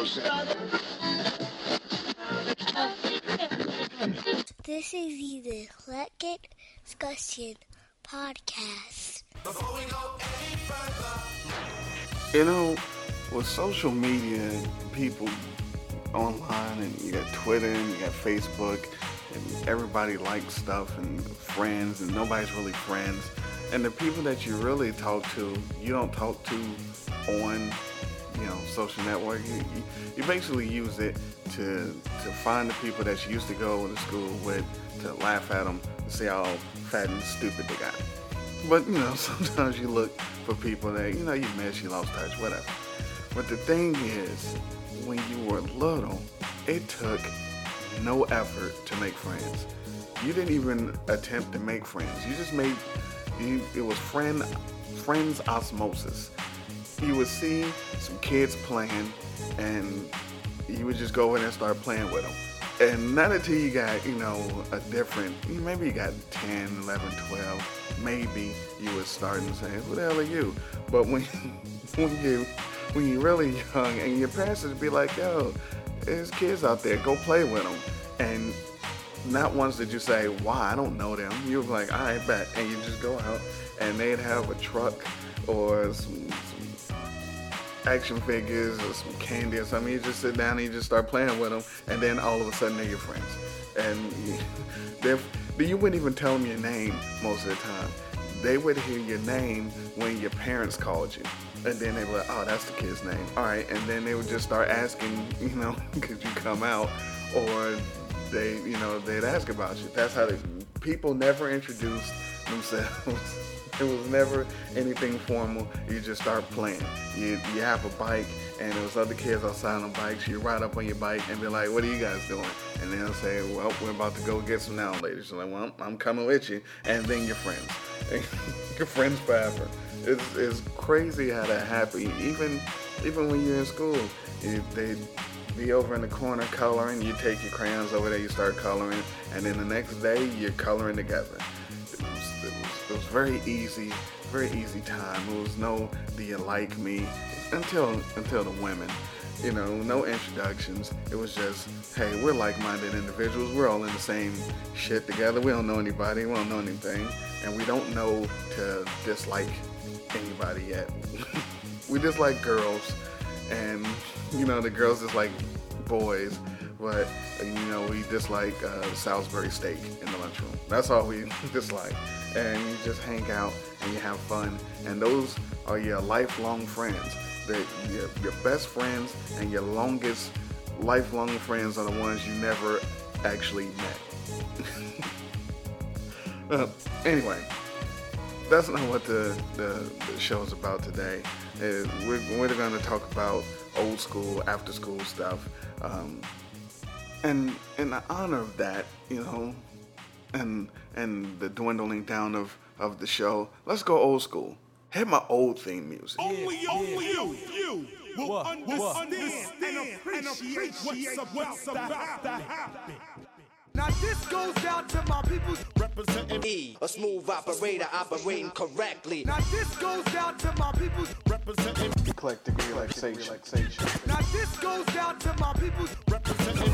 This is the Eclectic Discussion Podcast. You know, with social media and people online, and you got Twitter and you got Facebook, and everybody likes stuff and friends, and nobody's really friends. And the people that you really talk to, you don't talk to on, you know, social network. You, you, basically use it to to find the people that you used to go to school with, to laugh at them, to see how fat and stupid they got. But you know, sometimes you look for people that you know you miss, you lost touch, whatever. But the thing is, when you were little, it took no effort to make friends. You didn't even attempt to make friends. You just made you, it was friend friends osmosis. You would see some kids playing, and you would just go in and start playing with them. And not until you got, you know, a different, maybe you got 10, 11, 12, maybe you would start and say, who the hell are you? But when, when you, when you're really young and your parents would be like, yo, there's kids out there, go play with them. And not once did you say, why, I don't know them. You were like, I bet. And you just go out and they'd have a truck or some, some action figures or some candy or something. You just sit down and you just start playing with them. And then all of a sudden they're your friends. And you, they're, you wouldn't even tell them your name most of the time. They would hear your name when your parents called you. And then they were like, oh, that's the kid's name. All right. And then they would just start asking, you know, could you come out? Or they, you know, they'd ask about you. That's how they, people never introduced themselves. it was never anything formal. You just start playing. You, you have a bike and there was other kids outside on bikes. You ride up on your bike and be like, what are you guys doing? And they'll say, well, we're about to go get some now ladies. You're like, well, I'm coming with you. And then you're friends. you're friends forever. It's, it's crazy how that happened. Even, even when you're in school, you, they be over in the corner coloring. You take your crayons over there, you start coloring, and then the next day you're coloring together. It was, it was, very easy, very easy time. It was no do you like me until until the women. You know, no introductions. It was just, hey, we're like-minded individuals. We're all in the same shit together. We don't know anybody. We don't know anything, and we don't know to dislike anybody yet. we dislike girls, and you know the girls dislike boys, but you know we dislike uh, Salisbury steak in the lunchroom. That's all we dislike, and you just hang out and you have fun, and those are your lifelong friends. That your, your best friends and your longest lifelong friends are the ones you never actually met. uh, anyway, that's not what the, the, the show's about today. Uh, we're, we're going to talk about old school, after school stuff. Um, and in the honor of that, you know, and and the dwindling down of, of the show, let's go old school. Hit my old theme music. Only, only you, you will What? understand, What? and appreciate, what's, up, what's about to happen. Now this goes out to my people. Representing E, a smooth operator operating correctly. Now this goes out to my people. representing Eclectic relaxation. Now this goes out to my people. representing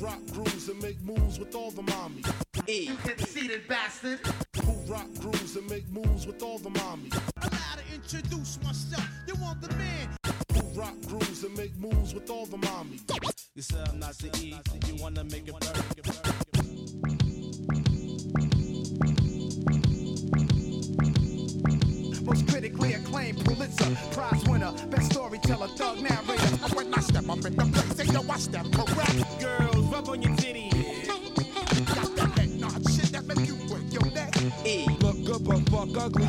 rock grooves and make moves with all the mommies. E, You conceited bastard. Who rock grooves and make moves with all the mommies. Allow to introduce myself. You want the man. Who rock grooves and make moves with all the mommies. You said I'm not the E, you wanna make it burn. Most critically acclaimed Pulitzer Prize winner, best storyteller, thug narrator. When I step up in the place, say yo, I step correct. Girls, rub on your titties. Got that head nod shit that make you break your neck. E, Look good but fuck ugly.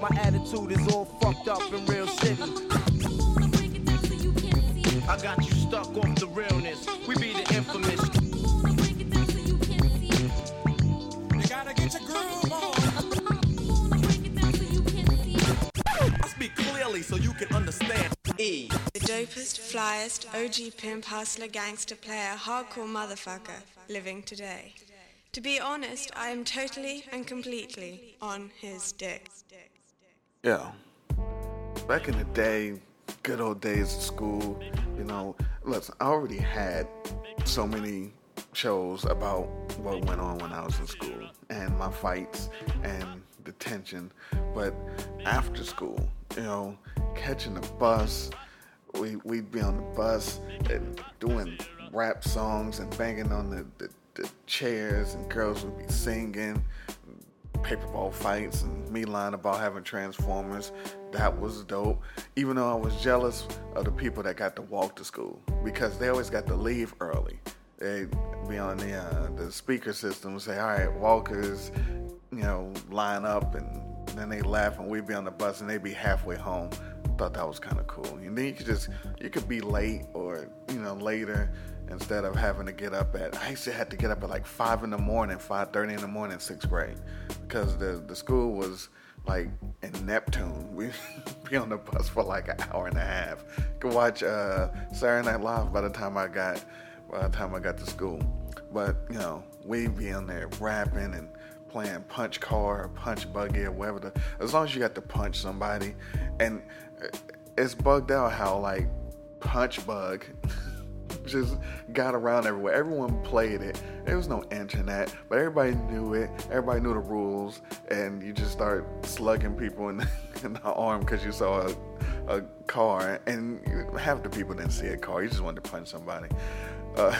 My attitude is all fucked up and real shitty. I got you stuck off the realness. We be the infamous. So you can understand. E, The dopest, flyest, OG pimp, hustler, gangster player, hardcore motherfucker living today. To be honest, I am totally and completely on his dick. Yeah. Back in the day, good old days of school, you know, listen, I already had so many shows about what went on when I was in school and my fights and the tension. But after school, you know, catching the bus, we, we'd be on the bus and doing rap songs and banging on the, the, the chairs, and girls would be singing paperball fights and me lying about having transformers. That was dope. Even though I was jealous of the people that got to walk to school because they always got to leave early. They'd be on the uh, the speaker system and say, "All right, walkers, you know, line up," and then they laugh and we'd be on the bus and they'd be halfway home. Thought that was kind of cool. And then you could just you could be late or you know later instead of having to get up at I used to have to get up at like five in the morning, five thirty in the morning, sixth grade, because the the school was like in Neptune. We'd be on the bus for like an hour and a half. Could watch uh, Saturday Night Live by the time I got by the time I got to school. But you know, we'd be on there rapping and playing punch car or punch buggy or whatever. The, as long as you got to punch somebody, and it's bugged out how like punch bug. just got around everywhere. Everyone played it. There was no internet, but everybody knew it. Everybody knew the rules, and you just start slugging people in the, in the arm because you saw a, a car, and half the people didn't see a car. You just wanted to punch somebody. Uh,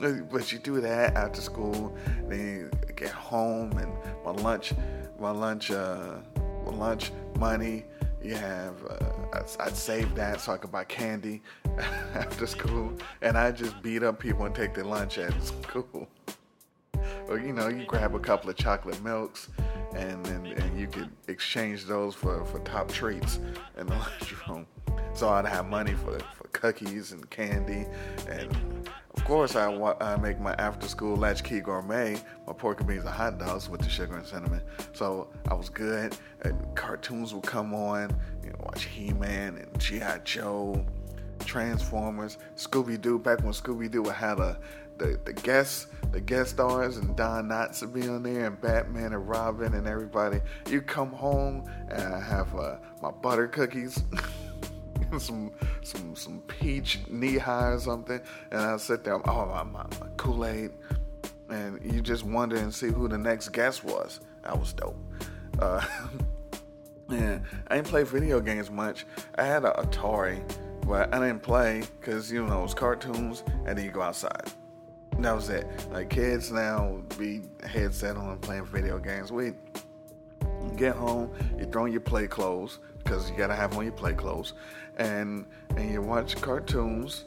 but you do that after school, then you get home, and my lunch, my lunch, uh, my lunch money. You have, uh, I'd, save that so I could buy candy after school, and I just beat up people and take their lunch at school. Or you know, you grab a couple of chocolate milks, and then and you could exchange those for, for top treats in the lunchroom. So I'd have money for, for cookies and candy, and of course I, wa- I make my after school latchkey gourmet, my pork and beans and hot dogs with the sugar and cinnamon. So I was good. And cartoons would come on, you know, watch He-Man and G.I. Joe, Transformers, Scooby Doo. Back when Scooby Doo had a the, the guest the guest stars and Don Knotts would be on there and Batman and Robin and everybody. You come home and I have uh, my butter cookies. some some some peach knee high or something, and I sit there, oh my, my, my Kool Aid, and you just wonder and see who the next guest was. That was dope. Uh, yeah, I didn't play video games much. I had an Atari, but I didn't play because you know it was cartoons, and then you go outside. That was it. Like kids now be headset on playing video games. We get home, you throw on your play clothes because you gotta have on your play clothes, and and you watch cartoons,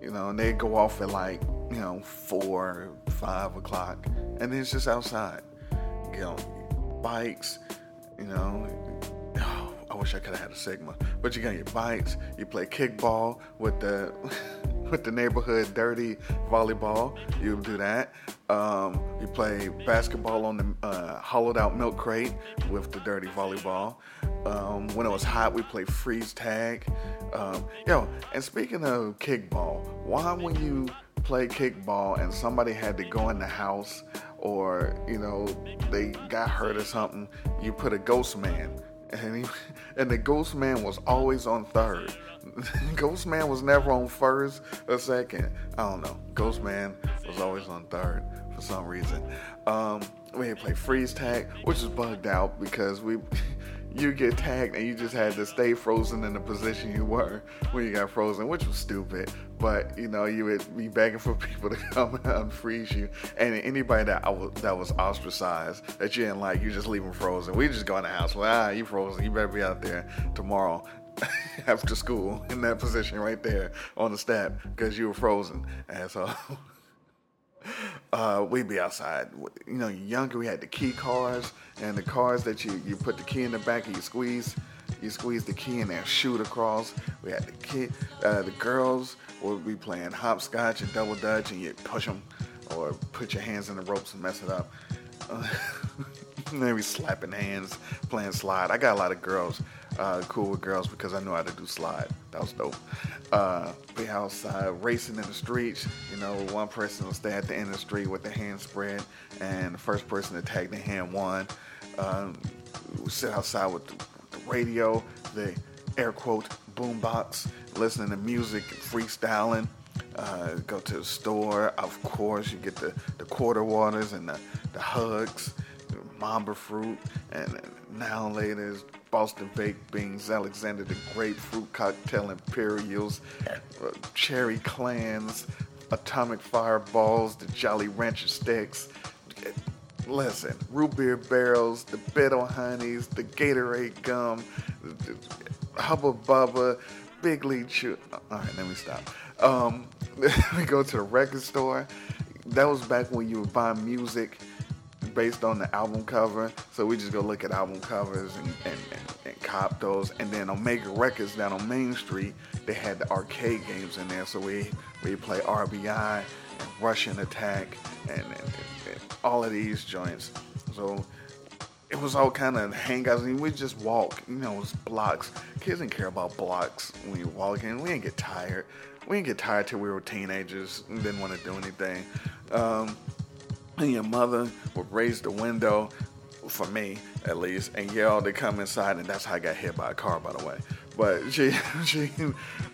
you know, and they go off at like you know four, five o'clock, and then it's just outside. You know, bikes, you know. Oh, I wish I could have had a Sigma, but you got your bikes. You play kickball with the with the neighborhood dirty volleyball. You do that. Um, you play basketball on the uh, hollowed out milk crate with the dirty volleyball. Um, when it was hot, we played freeze tag. Um, yo, and speaking of kickball, why when you play kickball and somebody had to go in the house or you know they got hurt or something, you put a ghost man and he, and the ghost man was always on third. ghost man was never on first or second. I don't know. Ghost man was always on third for some reason. Um, we had play freeze tag, which is bugged out because we. You get tagged and you just had to stay frozen in the position you were when you got frozen, which was stupid. But you know, you would be begging for people to come and unfreeze you. And anybody that was, that was ostracized that you didn't like, you just leave them frozen. We just go in the house. Well, ah, you frozen. You better be out there tomorrow after school in that position right there on the step because you were frozen, asshole. Uh, we'd be outside. You know, younger, we had the key cars and the cars that you, you put the key in the back and you squeeze. You squeeze the key in there, shoot across. We had the kid, uh, the girls would be playing hopscotch and double dutch, and you push them or put your hands in the ropes and mess it up. Uh, Maybe slapping hands, playing slide. I got a lot of girls, uh, cool with girls because I knew how to do slide. That was dope. Uh, be outside racing in the streets. You know, one person will stay at the end of the street with the hand spread, and the first person to tag the hand won. Um, sit outside with the, the radio, the air quote boombox, listening to music, freestyling. Uh, go to the store. Of course, you get the, the quarter waters and the, the hugs, Mamba fruit, and now later is Boston baked beans, Alexander the grapefruit cocktail imperials, uh, cherry clans, atomic fireballs, the Jolly Rancher sticks. Listen, root beer barrels, the Bit-O-Honeys, the Gatorade gum, the, Hubba Bubba, Big League Chew. All right, let me stop. Um, we go to the record store. That was back when you would buy music based on the album cover. So we just go look at album covers and, and, and, and cop those. And then Omega Records down on Main Street, they had the arcade games in there. So we we play RBI and Rush'n Attack and, and, and all of these joints. So it was all kind of hangouts. I mean, we just walk, you know, it was blocks. Kids didn't care about blocks when you walk in. We didn't get tired. We didn't get tired till we were teenagers. We didn't want to do anything. Um, and your mother would raise the window, for me at least, and yell to come inside, and that's how I got hit by a car, by the way. But she she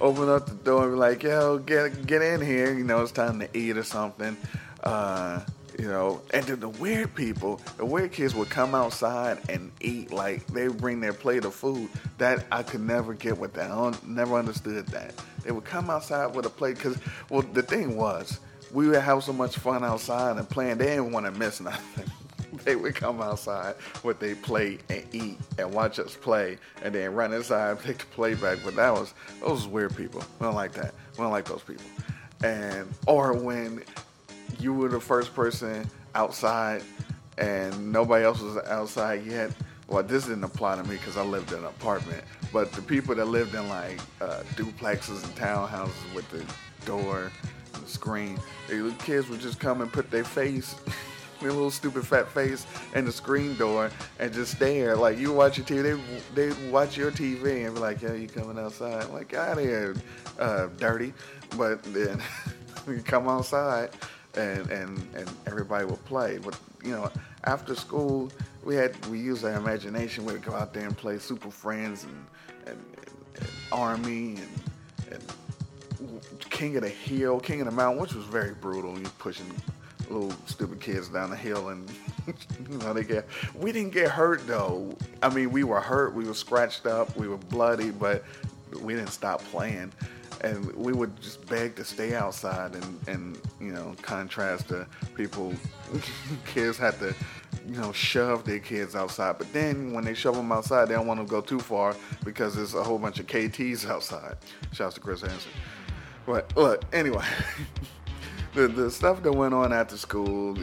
opened up the door and be like, "Yo, get get in here. You know, it's time to eat or something." Uh, you know, and then the weird people, the weird kids would come outside and eat like they bring their plate of food. That I could never get with that. I never understood that. They would come outside with a plate because, well, the thing was, we would have so much fun outside and playing. They didn't want to miss nothing. they would come outside with their plate and eat and watch us play, and then run inside and take the play back. But that was those weird people. We don't like that. We don't like those people. And or when you were the first person outside and nobody else was outside yet. Well, this didn't apply to me because I lived in an apartment. But the people that lived in like uh, duplexes and townhouses with the door screen, the kids would just come and put their face, their little stupid fat face, in the screen door and just stare. Like you watch your TV, they they watch your TV and be like, "Yeah, you coming outside?" I'm like, "Out here, uh, dirty." But then you come outside and and and everybody would play. But you know, after school, we had we used our imagination. We'd go out there and play Super Friends and and, and, and Army and and King of the Hill, King of the Mountain, which was very brutal. You pushing little stupid kids down the hill and you know they get we didn't get hurt though. I mean we were hurt we were scratched up we were bloody but we didn't stop playing. And we would just beg to stay outside and, and you know contrast to people. Kids had to you know shove their kids outside. But then when they shove them outside they don't want to go too far because there's a whole bunch of KTs outside. Shouts to Chris Hansen but look anyway the, the stuff that went on after school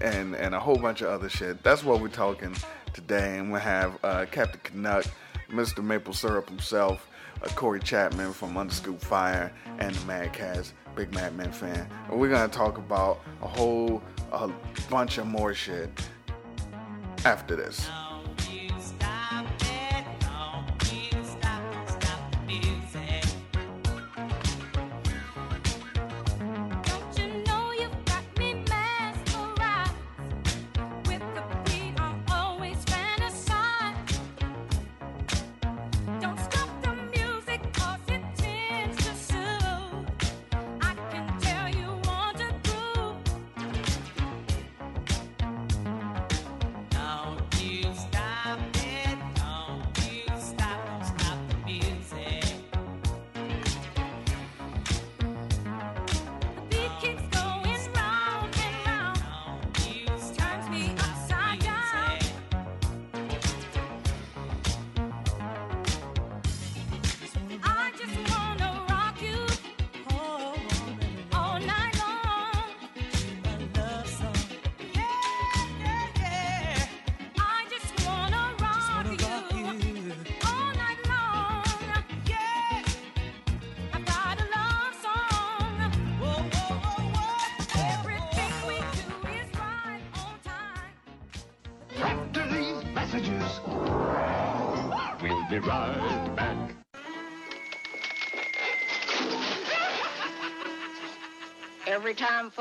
and and a whole bunch of other shit that's what we're talking today and we have uh, Captain Canuck Mr. Maple Syrup himself uh, Corey Chapman from Underscoop Fire and the Mad Cats, big Mad Men fan. And we're gonna talk about a whole a bunch of more shit after this.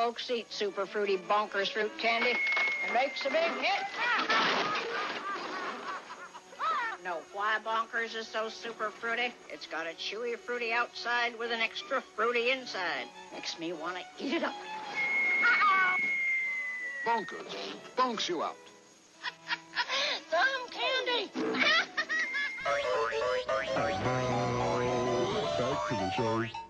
Folks eat super fruity bonkers fruit candy, it makes a big hit. Know why bonkers is so super fruity? It's got a chewy fruity outside with an extra fruity inside. Makes me want to eat it up. Bonkers. Bonks you out. Some candy. Back to the show.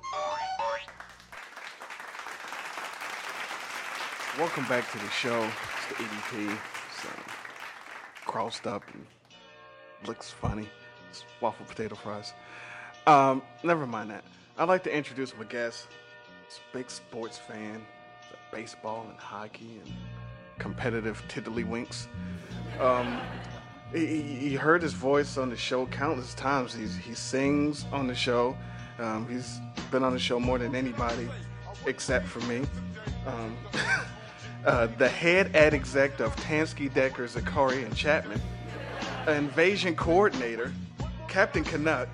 Welcome back to the show. It's the EDP. Uh, crossed up and looks funny. It's waffle potato fries. Um, never mind that. I'd like to introduce my guest. He's a big sports fan. Baseball and hockey and competitive tiddlywinks. Um, he, he he heard his voice on the show countless times. He's, he sings on the show. Um, he's been on the show more than anybody except for me. Um, uh, the head ad exec of Tansky, Decker, Zakari, and Chapman, invasion coordinator, Captain Canuck,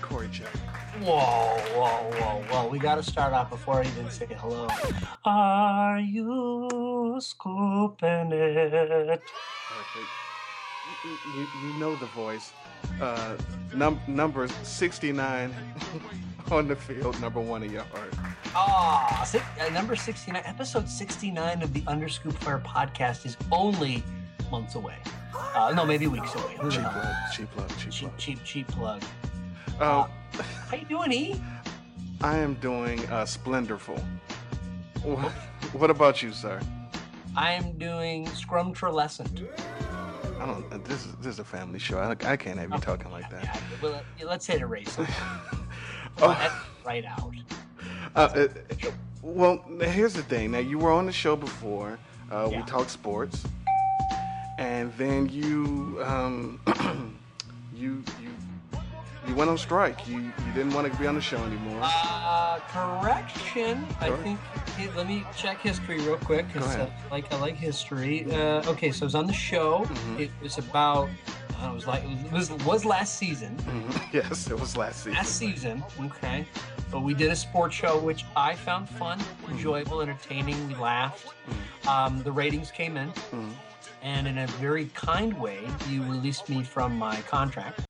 Corey Chapman. Whoa, whoa, whoa, whoa. We got to start off before I even say hello. Are you scooping it? You, you, you know the voice. Uh, num- number 69 on the field, number one in your heart. Ah, uh, number 69, episode 69 of the Underscoop Fire podcast is only months away. Uh, no, maybe weeks away. Cheap plug, cheap plug, cheap cheap, plug. cheap, cheap plug. Uh, How you doing, E? I am doing uh, splendorful. What, what about you, sir? I am doing scrumtrulescent. I don't. uh, This is this is a family show. I, I can't have you talking like that. Yeah, well, uh, let's hit a race. Oh. right out. Uh, uh, well, here's the thing. Now, you were on the show before. Uh, We Yeah. talked sports, and then you um, you you you went on strike. You you didn't want to be on the show anymore. Uh, correction. I think. hey, Let me check history real quick. 'cause, Go ahead. uh, like I like history. Uh, okay, so I was on the show. Mm-hmm. It was about. I know, it was like it was was last season. Mhm. Yes, it was last season. Last season, okay. But we did a sports show, which I found fun, Mm-hmm. enjoyable, entertaining. We laughed. Um, the ratings came in, Mhm. and in a very kind way, you released me from my contract.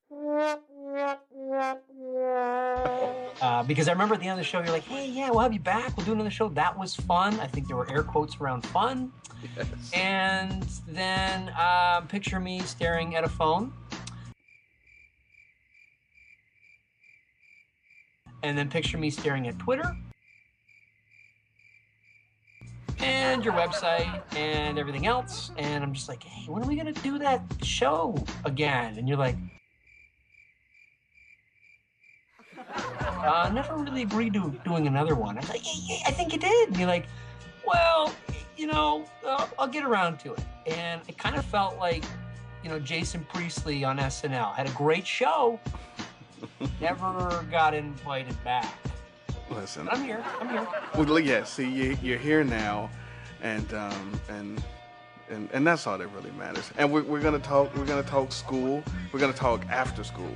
Uh, because I remember at the end of the show, you're like, hey, yeah, we'll have you back. We'll do another show. That was fun. I think there were air quotes around fun. Yes. And then um, picture me staring at a phone. And then picture me staring at Twitter. And your website and everything else. And I'm just like, hey, when are we going to do that show again? And you're like, uh, never really agreed to doing another one. I was like, yeah, yeah, I think you did. And you're like, well, you know, uh, I'll get around to it. And it kind of felt like, you know, Jason Priestley on SNL had a great show, never got invited back. Listen. I'm here. I'm here. Well, yeah. See, you, you're here now, and um, and and and that's all that really matters. And we're, we're gonna talk. We're gonna talk school. We're gonna talk after school.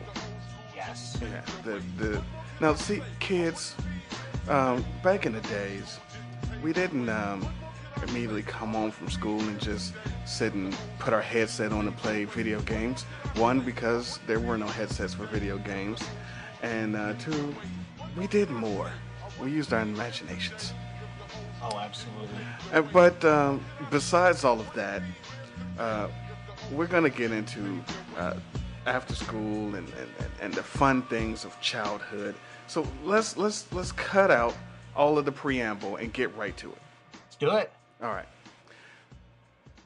Yes. Yeah. The the now see kids. Um, back in the days, we didn't um, immediately come home from school and just sit and put our headset on and play video games. One because there were no headsets for video games, and uh, two, we did more. We used our imaginations. Oh, absolutely. Uh, but um, besides all of that, uh, we're gonna get into uh, after school and, and, and the fun things of childhood. So let's let's let's cut out all of the preamble and get right to it. Let's do it. All right.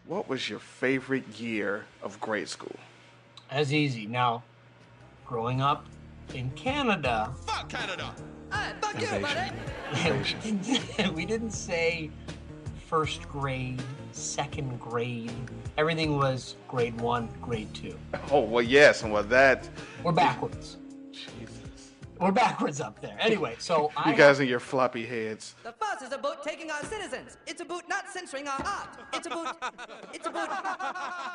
What was your favorite year of grade school? As easy. Now, growing up in Canada, Fuck Canada. Invasion. we didn't, we didn't say first grade, second grade. Everything was grade one, grade two. Oh well, yes, and well that We're backwards. Jesus. We're backwards up there. Anyway, so I You guys and your floppy heads. The fuss is about taking our citizens. It's about not censoring our art. It's about. It's about.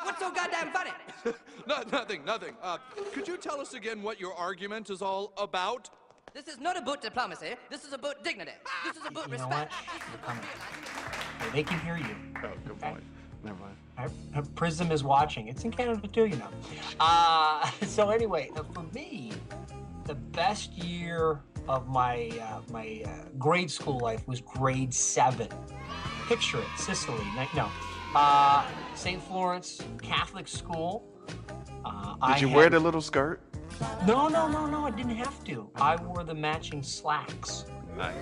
What's so goddamn funny? no, nothing, nothing. Uh, could you tell us again what your argument is all about? This is not about diplomacy. This is about dignity. This is about You know what? respect. You're coming. They can hear you. Oh, good point. Never mind. Our- our Prism is watching. It's in Canada too, you know. Uh, so anyway, for me, the best year of my uh, my uh, grade school life was grade seven. Picture it, Sicily. No, uh, St. Florence Catholic school. Uh, I Did you had- wear the little skirt? No, no, no, no. I didn't have to. I wore the matching slacks. Nice.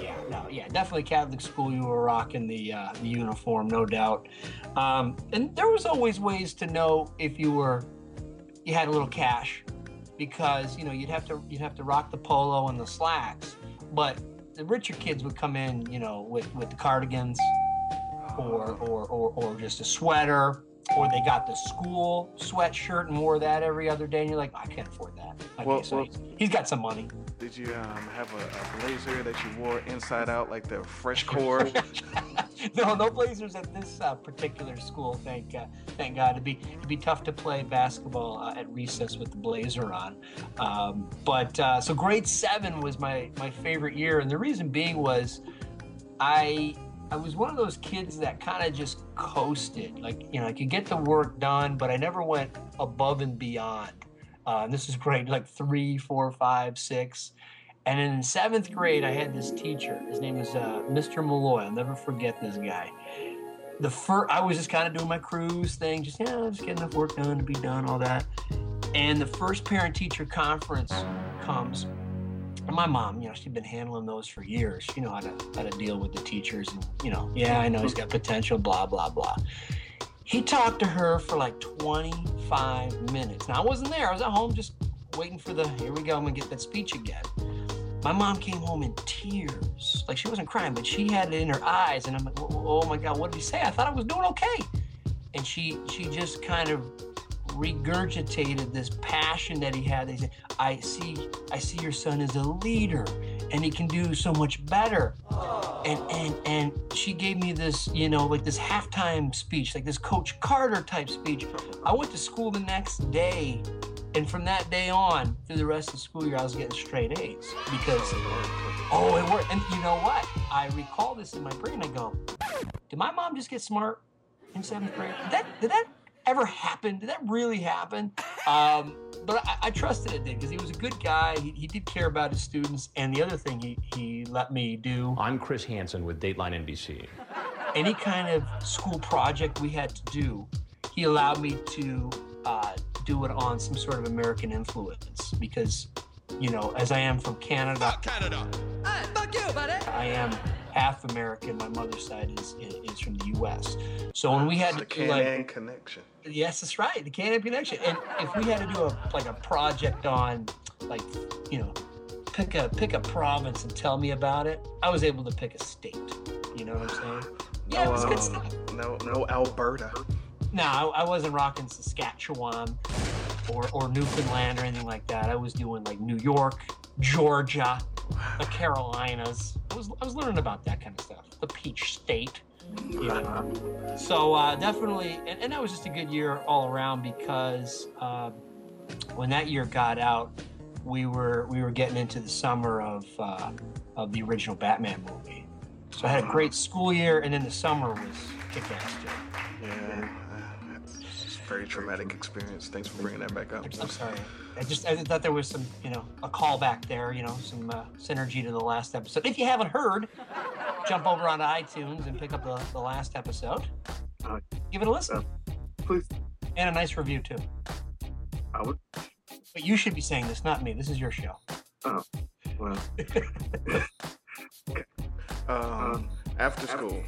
Yeah, no, yeah, definitely Catholic school. You were rocking the uh, the uniform, no doubt. Um, and there was always ways to know if you were you had a little cash, because you know you'd have to you'd have to rock the polo and the slacks. But the richer kids would come in, you know, with with the cardigans, or or or, or just a sweater. Or they got the school sweatshirt and wore that every other day, and you're like, I can't afford that. Okay, Well- so well- he's, he's got some money. Did you um, have a, a blazer that you wore inside out like the fresh core? no, no Blazers at this uh, particular school. Thank uh, thank God. It'd be it'd be tough to play basketball uh, at recess with the blazer on. Um, but uh, so grade seven was my my favorite year, and the reason being was I I was one of those kids that kind of just coasted. Like you know, I could get the work done, but I never went above and beyond. Uh, this is grade like three, four, five, six. And in seventh grade, I had this teacher. His name was uh, Mr. Malloy. I'll never forget this guy. The first, I was just kind of doing my cruise thing, just yeah, just getting enough work done to be done, all that. And the first parent-teacher conference comes. And my mom, you know, she'd been handling those for years. She knew how to how to deal with the teachers, and you know, yeah, I know he's got potential, blah blah blah. He talked to her for like 25 minutes. Now I wasn't there. I was at home just waiting for the here we go. I'm gonna get that speech again. My mom came home in tears. Like she wasn't crying, but she had it in her eyes. And I'm like, oh oh my God, what did he say? I thought I was doing okay. And she she just kind of regurgitated this passion that he had. They said, I see I see your son as a leader and he can do so much better. And and and she gave me this, you know, like this halftime speech, like this Coach Carter type speech. I went to school the next day and from that day on, through the rest of the school year, I was getting straight A's because, oh, it worked. And you know what? I recall this in my brain. I go, did my mom just get smart in seventh grade? Did that, did that ever happen? Did that really happen? Um, but I, I trusted it did because he was a good guy. He, he did care about his students. And the other thing he, he let me do I'm Chris Hansen with Dateline NBC. any kind of school project we had to do, he allowed me to uh, do it on some sort of American influence because, you know, as I am from Canada, Fuck Canada. Hey, fuck you, buddy. I am half American. My mother's side is is from the U.S. So when we had the to do like connection. Yes, that's right. The Can-Am connection. And if we had to do a like a project on like you know pick a pick a province and tell me about it, I was able to pick a state. You know what I'm saying? Yeah, it was good um, stuff. No, no Alberta. No, I, I wasn't rocking Saskatchewan or or Newfoundland or anything like that. I was doing like New York, Georgia, the Carolinas. I was I was learning about that kind of stuff. The Peach State. So uh, definitely, and, and that was just a good year all around because uh, when that year got out, we were we were getting into the summer of uh, of the original Batman movie. So I had a great school year, and then the summer was kick-ass too. Yeah, it's a very traumatic experience. Thanks for bringing that back up. I'm sorry. I just I thought there was some, you know, a callback there, you know, some uh, synergy to the last episode. If you haven't heard, jump over onto iTunes and pick up the, the last episode. Give it a listen. Please. And a nice review too. I would. But you should be saying this, not me. This is your show. Oh, well. Um, after school.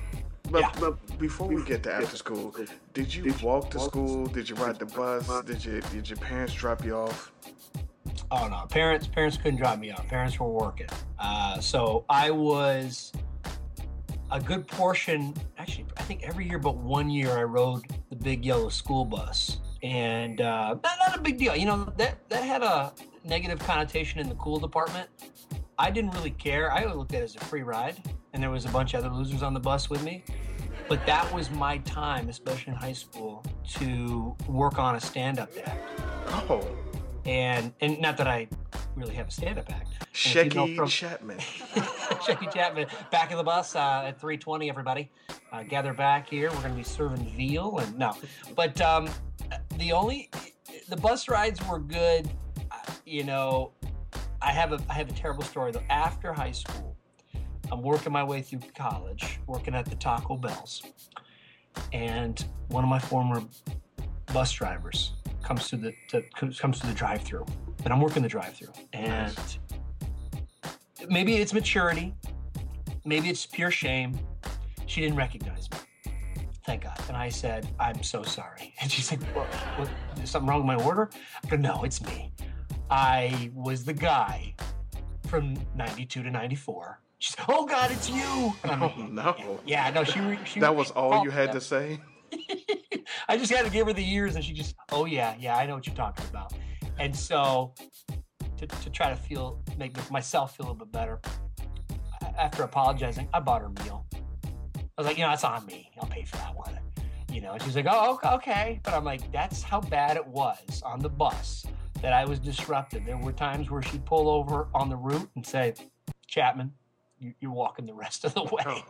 But, but before we get to after school, did you walk to school? Did you ride the bus? Did you did your parents drop you off? Oh no, parents parents couldn't drop me off. Parents were working. Uh, so I was a good portion. Actually, I think every year but one year I rode the big yellow school bus, and uh, not, not a big deal. You know that that had a negative connotation in the cool department. I didn't really care. I looked at it as a free ride, and there was a bunch of other losers on the bus with me. But that was my time, especially in high school, to work on a stand-up act. Oh. And and not that I really have a stand-up act. And if you know Shecky from- Chapman. Shecky Chapman, back of the bus uh, at 3:20. Everybody, uh, gather back here. We're going to be serving veal and no, but um, the only the bus rides were good. Uh, You know, I have a I have a terrible story though. After high school, I'm working my way through college, working at the Taco Bells, and one of my former bus drivers comes to the to, comes to the drive-through, and I'm working the drive-through, and maybe it's maturity, maybe it's pure shame. She didn't recognize me. Thank God. And I said, I'm so sorry. And she's like, what, what, is something wrong with my order? I go, no, it's me. I was the guy from 92 to 94. She's, oh God, it's you. And I'm like, Oh, no. yeah, no, she, re- she That was all you had yeah. to say? I just had to give her the years, and she just, oh yeah, yeah, I know what you're talking about. And so, to, to try to feel, make myself feel a little bit better, after apologizing, I bought her a meal. I was like, you know, that's on me. I'll pay for that one. You know, and she's like, oh, ok- okay. But I'm like, that's how bad it was on the bus that I was disrupted. There were times where she'd pull over on the route and say, Chapman, you- you're walking the rest of the way.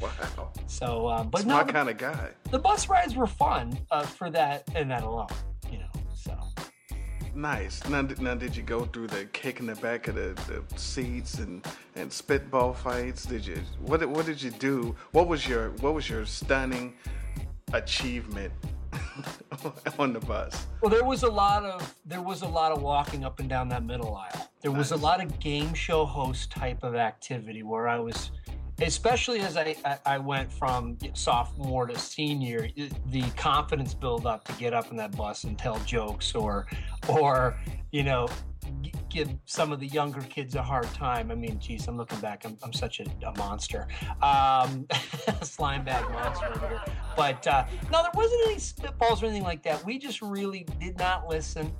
Wow. So, um, but That's no, my kind of guy. the bus rides were fun uh, for that and that alone, you know. So Nice. Now, did- now, did you go through the kicking the back of the, the seats and, and spitball fights? Did you? What what did you do? What was your what was your stunning achievement on the bus? well, there was a lot of there was a lot of walking up and down that middle aisle. There was a lot of game show host type of activity where I was, especially as I I, went from sophomore to senior, the confidence build up to get up in that bus and tell jokes or or you know give some of the younger kids a hard time. I mean, geez, I'm looking back. I'm, I'm such a, a monster, um, slime bag monster here. But uh, no, there wasn't any spitballs or anything like that. We just really did not listen.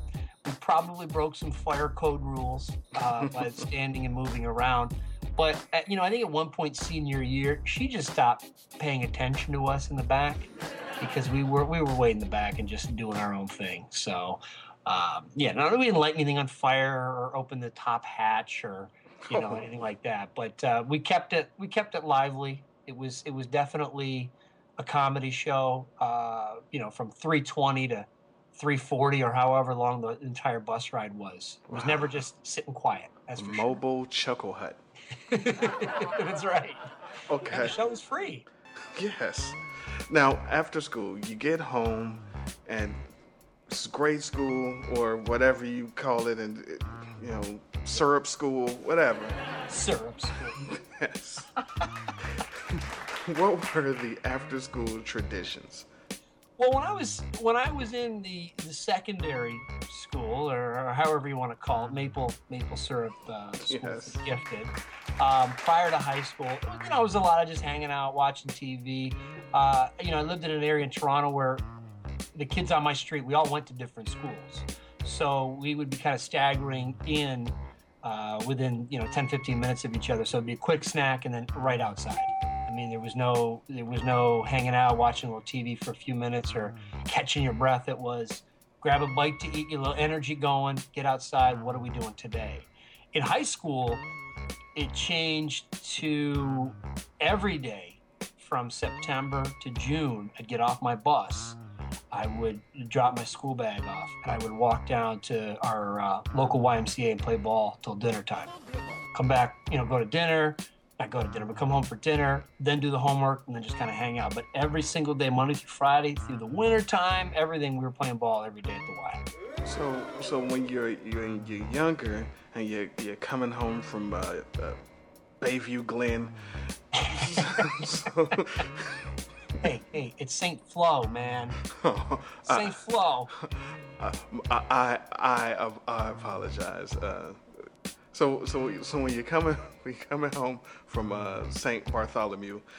We probably broke some fire code rules uh, by standing and moving around. But at, you know, I think at one point senior year, she just stopped paying attention to us in the back because we were we were way in the back and just doing our own thing. So um, yeah, not that we didn't light anything on fire or open the top hatch or you know anything like that. But uh, we kept it we kept it lively. It was it was definitely a comedy show. Uh, you know, from 320 to 340 or however long the entire bus ride was. It was never just sitting quiet. That's for sure. Mobile Chuckle Hut. That's right. And Okay. the show free. Yes. Now, after school, you get home and it's grade school or whatever you call it, and you know, syrup school, whatever. Syrup school. Yes. what were the after school traditions? Well, when I was when I was in the, the secondary school, or, or however you want to call it, maple maple syrup uh, school Yes. gifted. Um, prior to high school, you know, it was a lot of just hanging out, watching TV. Uh, you know, I lived in an area in Toronto where the kids on my street, we all went to different schools, so we would be kind of staggering in uh, within you know 10, 15 minutes of each other. So it'd be a quick snack and then right outside. I mean, there was no there was no hanging out, watching a little TV for a few minutes or catching your breath. It was grab a bite to eat, get a little energy going, get outside. What are we doing today? In high school, it changed to every day from September to June. I'd get off my bus. I would drop my school bag off and I would walk down to our uh, local YMCA and play ball till dinner time. Come back, you know, go to dinner, not go to dinner, but come home for dinner, then do the homework, and then just kind of hang out. But every single day, Monday through Friday, through the winter time, everything, we were playing ball every day at the Y. So, so when you're you're, you're younger and you're you're coming home from uh, uh, Bayview Glen, so, Hey, hey, it's St. Flo, man. St. Flo. Uh, I, I, I, I apologize. Uh, so, so, so when you're coming, when you're coming home from uh, Saint Bartholomew,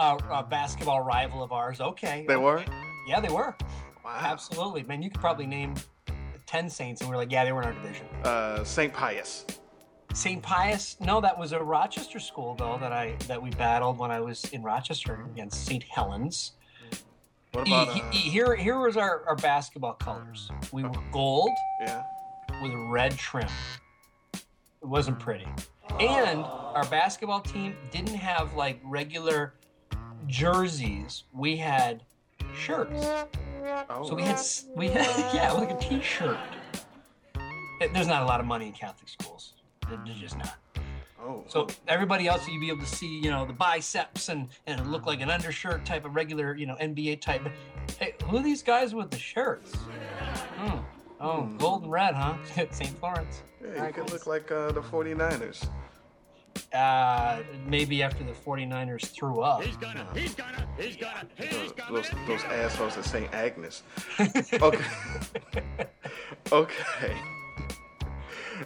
Uh, a basketball rival of ours. Okay. They were? Yeah, they were. Wow. Absolutely, man. You could probably name 10 Saints, and we are like, yeah, they were in our division. Uh, St. Pius. St. Pius? No, that was a Rochester school though that I that we battled when I was in Rochester against St. Helens. What about uh, e- here? Here was our, our basketball colors. We were gold yeah? With red trim. It wasn't pretty, and our basketball team didn't have like regular jerseys. We had shirts. Oh. So we had we had yeah like a T-shirt. There's not a lot of money in Catholic schools. There- There's just not. Oh. So everybody else you'd be able to see, you know, the biceps and and it looked like an undershirt type of regular, you know, NBA type. Hey, who are these guys with the shirts? Hmm. Oh, gold and red, huh? St. Florence. Yeah, you could look like uh, the 49ers. Uh, maybe after the 49ers threw up. He's gonna, he's gonna, he's gonna, he's gonna. Those, those assholes at St. Agnes. Okay. okay.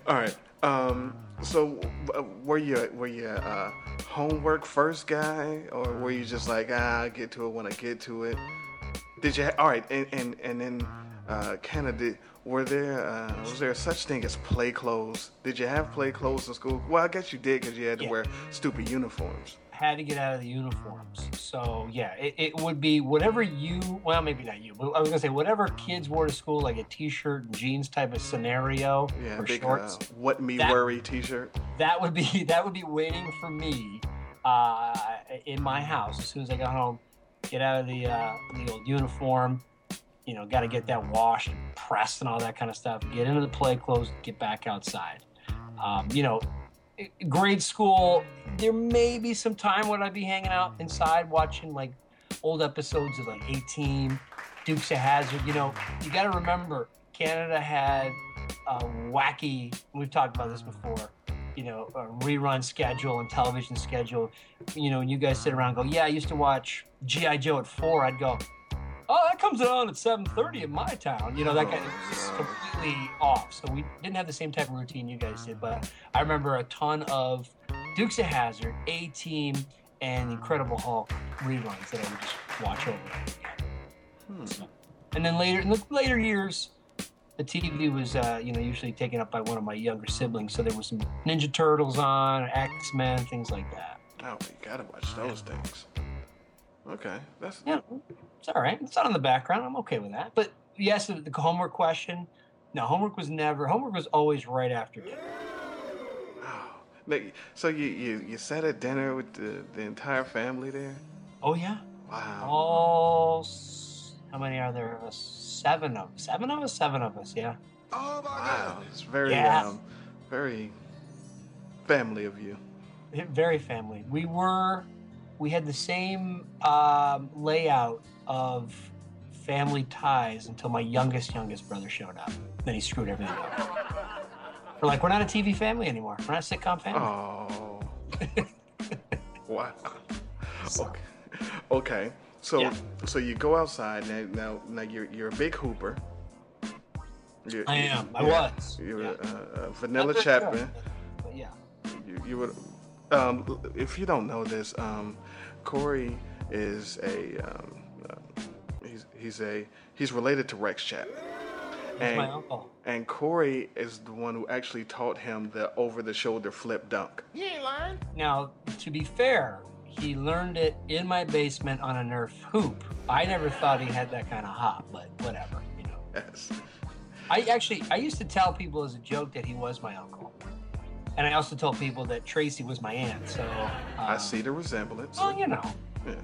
All right. Um. So, uh, were you were you uh, homework first guy, or were you just like, ah, I'll get to it when I get to it? Did you? Ha- all right. And and and in uh, Canada, were there uh, was there such thing as play clothes? Did you have play clothes in school? Well, I guess you did because you had to Yeah. wear stupid uniforms. had to get out of the uniforms. So yeah, it, it would be whatever you well maybe not you, but I was gonna say whatever kids wore to school, like a t-shirt and jeans type of scenario Yeah, or big shorts. uh, what me That- worry T-shirt. That would be that would be waiting for me uh, in my house as soon as I got home. Get out of the uh, the old uniform. You know, got to get that washed and pressed and all that kind of stuff. Get into the play clothes. Get back outside. Um, you know, grade school. There may be some time when I'd be hanging out inside watching like old episodes of like A Team, Dukes of Hazzard. You know, you got to remember Canada had a wacky. We've talked about this before. You know, a rerun schedule and television schedule. You know, and you guys sit around go, "Yeah, I used to watch GI Joe at 4. I'd go, "Oh, that comes on at 7:30 in my town." You know, that kind of just completely off. So we didn't have the same type of routine you guys did, but I remember a ton of Dukes of Hazzard, A Team, and Incredible Hulk reruns that I would just watch over and over again. And then later in the later years, the TV was uh, you know usually taken up by one of my younger siblings, so there was some Ninja Turtles on, X Men, things like that. Oh, you gotta watch those things. Okay, that's Yeah, it's all right. It's not in the background. I'm okay with that. But yes, the the homework question. No, homework was never. Homework was always right after dinner. Like, so you, you you sat at dinner with the, the entire family there? Oh yeah. Wow. All how many are there of us? Seven of seven of us. Seven of us. Yeah. Oh my wow. It's very Yeah. um, very family of you. Very family. We were. We had the same um, layout of family ties until my youngest youngest brother showed up. Then he screwed everything up. We're like, we're not a TV family anymore. We're not a sitcom family. Oh. wow. Okay. Okay. So so you go outside now. Now, now you're you're a big hooper. You're, I am. I was. You're Yeah. uh, uh, Vanilla Chapman. But yeah. You, you would. Um, if you don't know this, um, Corey is a. Um, he's he's a he's related to Rex Chapman. He's my uncle. And Corey is the one who actually taught him the over-the-shoulder flip dunk. You ain't lying. Now, to be fair, he learned it in my basement on a Nerf hoop. I never thought he had that kind of hop, but whatever, you know. Yes. I actually, I used to tell people as a joke that he was my uncle. And I also told people that Tracy was my aunt, so. Uh, I see the resemblance. Well, you know, Yeah.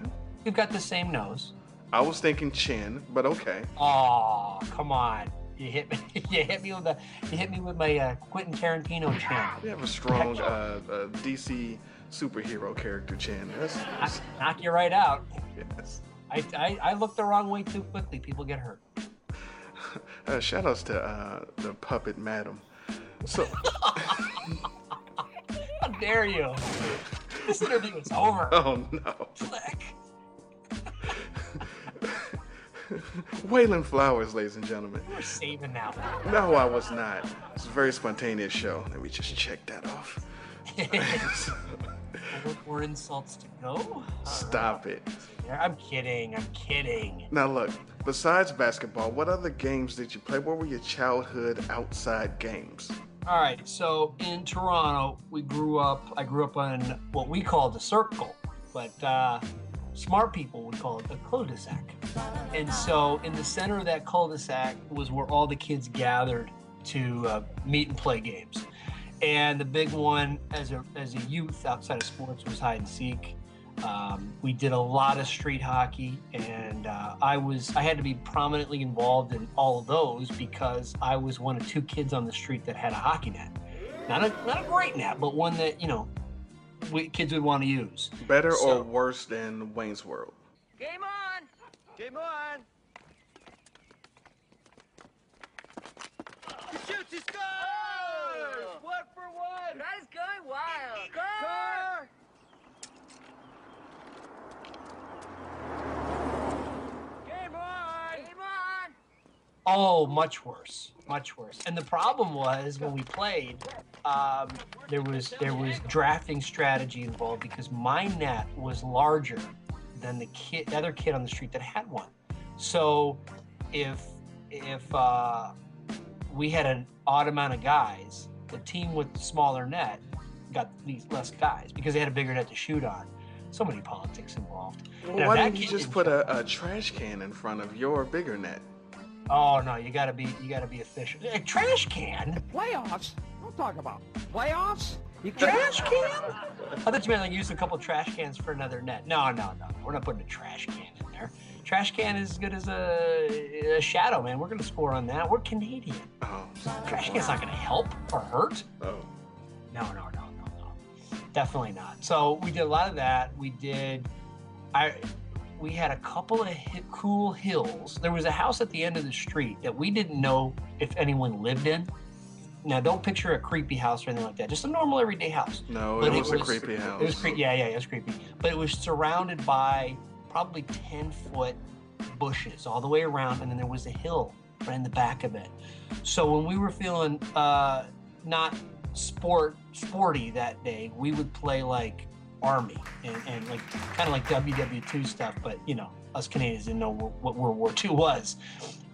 we've got the same nose. I was thinking chin, but okay. Oh, come on. You hit me. You hit me with the. You hit me with my uh, Quentin Tarantino chin. You have a strong uh, uh, DC superhero character chin. That's, that's Knock you right out. yes. I, I, I look the wrong way too quickly. People get hurt. Uh, shout outs to uh, the puppet Madame. So How dare you? This interview is over. Oh no. Click. Waylon Flowers, ladies and gentlemen. We're saving now. No, I was not. It's a very spontaneous show. Let me just check that off. more insults to go. Stop it. I'm kidding. I'm kidding. Now look, besides basketball, what other games did you play? What were your childhood outside games? All right, so in Toronto, we grew up. I grew up on what we called the circle, but uh, smart people would call it a cul-de-sac. And so, in the center of that cul-de-sac was where all the kids gathered to uh, meet and play games. And the big one, as a as a youth outside of sports, was hide and seek. Um, we did a lot of street hockey, and uh, I was I had to be prominently involved in all of those because I was one of two kids on the street that had a hockey net. Not a not a great net, but one that you know kids would want to use. Better So- or worse than Wayne's World? Game on! Game on! He shoots, he scores! Oh! One for one! That is going wild! Score! Game on! Game on! Oh, much worse, much worse. And the problem was when we played, um, there was there was drafting strategy involved because my net was larger than the kid, the other kid on the street that had one. So if if uh, we had an odd amount of guys, the team with the smaller net got these less guys because they had a bigger net to shoot on. So many politics involved. Well, why didn't you just put a, a trash can in front of your bigger net? Oh no, you gotta be you gotta be efficient. A trash can? Playoffs? Don't talk about playoffs. You Trash can? I thought you meant like use a couple trash cans for another net. No, no, no. We're not putting a trash can in there. Trash can is as good as a, a shadow, man. We're gonna score on that. We're Canadian. Oh, Trash can's not gonna help or hurt. oh. No, no, no, no, no. Definitely not. So we did a lot of that. We did. I. We had a couple of hi- cool hills. There was a house at the end of the street that we didn't know if anyone lived in. Now, don't picture a creepy house or anything like that. Just a normal everyday house. No, But it was a creepy house. It was creepy. Yeah, yeah, it was creepy. But it was surrounded by probably ten foot bushes all the way around, and then there was a hill right in the back of it. So when we were feeling uh, not sport sporty that day, we would play like army and, and like kind of like WW2 stuff. But you know, us Canadians didn't know what World War II was,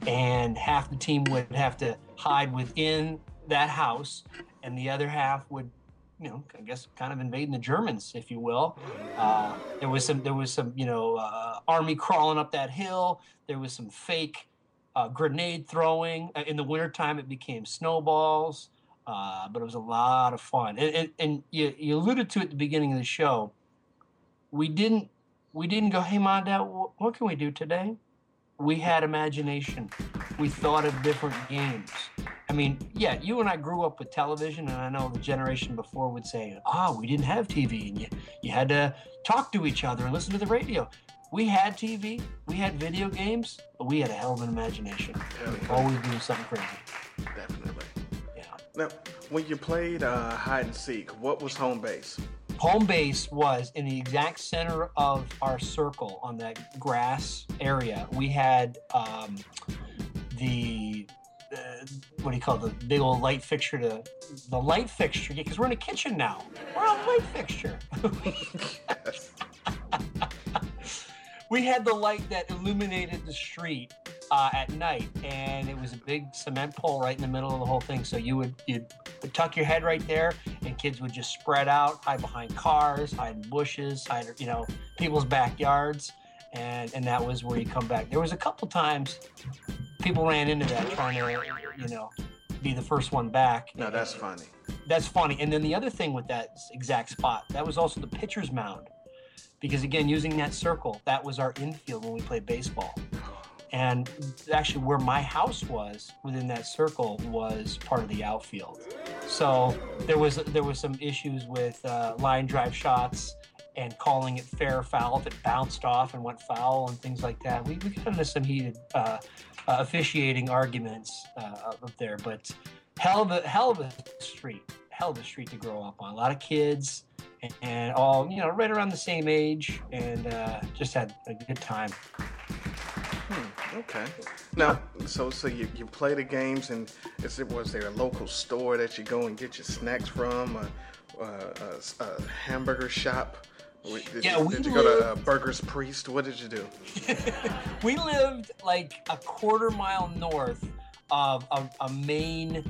and half the team would have to hide within that house, and the other half would you know, I guess kind of invading the Germans, if you will. Uh, there was some, there was some, you know, uh, army crawling up that hill. There was some fake uh, grenade throwing. Uh, In the wintertime, it became snowballs, uh, but it was a lot of fun. And, and, and you, you alluded to it at the beginning of the show. We didn't, we didn't go, hey, mom, dad, what can we do today? We had imagination. We thought of different games. I mean, yeah, you and I grew up with television, and I know the generation before would say, "Oh, we didn't have TV, and you you had to talk to each other and listen to the radio." We had TV, we had video games, but we had a hell of an imagination. We always doing something crazy. Definitely. Now, when you played uh, hide and seek, what was home base? Home base was in the exact center of our circle on that grass area. We had um, the uh, what do you call it? the big old light fixture to the light fixture because we're in a kitchen now. We're on a light fixture. we had the light that illuminated the street uh, at night, and it was a big cement pole right in the middle of the whole thing. So you would you'd tuck your head right there, and kids would just spread out, hide behind cars, hide in bushes, hide you know people's backyards, and and that was where you come back. There was a couple times people ran into that trying to you know be the first one back. No, that's funny. That's funny. And then the other thing with that exact spot, that was also the pitcher's mound. Because again, using that circle, that was our infield when we played baseball. And actually, where my house was within that circle was part of the outfield. So there was there was some issues with uh, line drive shots and calling it fair foul if it bounced off and went foul and things like that. We, we got into some heated uh, uh, officiating arguments uh, up there, but hell of a hell of a street, hell of a street to grow up on. A lot of kids and, and all you know, right around the same age, and uh, just had a good time. Okay. Now, so so you, you play the games, and is it was there a local store that you go and get your snacks from, a, a, a, a hamburger shop Did, Yeah, you, we did you go to uh, Burger's Priest? What did you do? we lived like a quarter mile north of a, a main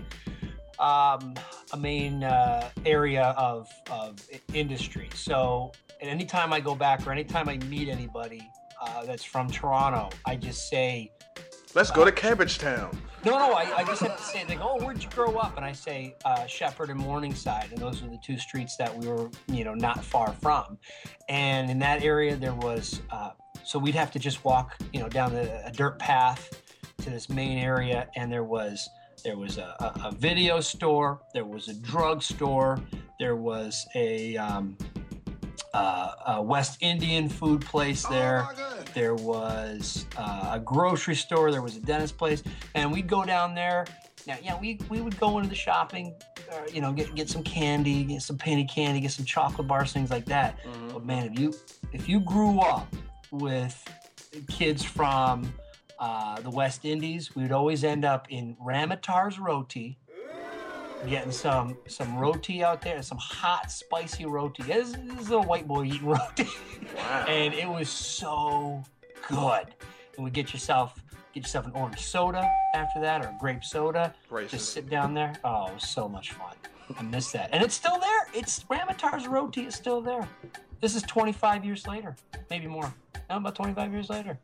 um, a main uh, area of, of industry. So at any time I go back or anytime I meet anybody uh, that's from Toronto, I just say, Let's go to Cabbagetown. no, no, I, I just have to say, go, oh, where'd you grow up? And I say, uh, Sheppard and Morningside. And those are the two streets that we were, you know, not far from. And in that area, there was, uh, so we'd have to just walk, you know, down the, a dirt path to this main area. And there was, there was a, a, a video store, there was a drug store, there was a, um, uh, a West Indian food place there. there was uh, a grocery store. There was a dentist place, and we'd go down there. Now, yeah, we, we would go into the shopping, uh, you know, get get some candy, get some penny candy, get some chocolate bars, things like that. But man, if you if you grew up with kids from uh, the West Indies, we would always end up in Ramatar's Roti, getting some some roti out there, some hot spicy roti. This, this is a white boy eating roti, and it was so good. And we get yourself get yourself an orange soda after that, or a grape soda. Just sit down there. Oh, it was so much fun. I miss that, and it's still there. It's Ramatar's roti is still there. This is 25 years later, maybe more. No, about 25 years later.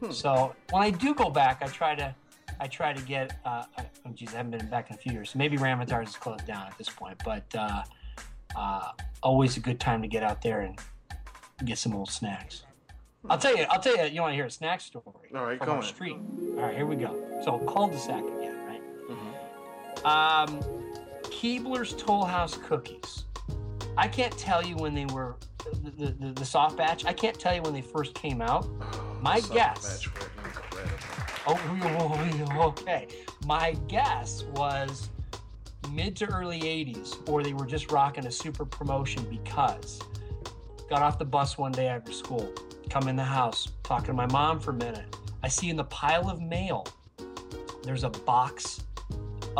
Hmm. So when I do go back, I try to, I try to get. Uh, I, oh geez, I haven't been back in a few years. So maybe Ramatar's is closed down at this point, but uh, uh, always a good time to get out there and get some old snacks. I'll tell you. I'll tell you. You want to hear a snack story? All right, from go our on. street. All right, here we go. So cul-de-sac again, right? Mm-hmm. Um, Keebler's Toll House cookies. I can't tell you when they were the, the, the, the soft batch. I can't tell you when they first came out. My Soft guess. batch. Oh, oh, oh, oh, okay. My guess was mid to early 80s, or they were just rocking a super promotion because got off the bus one day after school, come in the house, talking to my mom for a minute. I see in the pile of mail, there's a box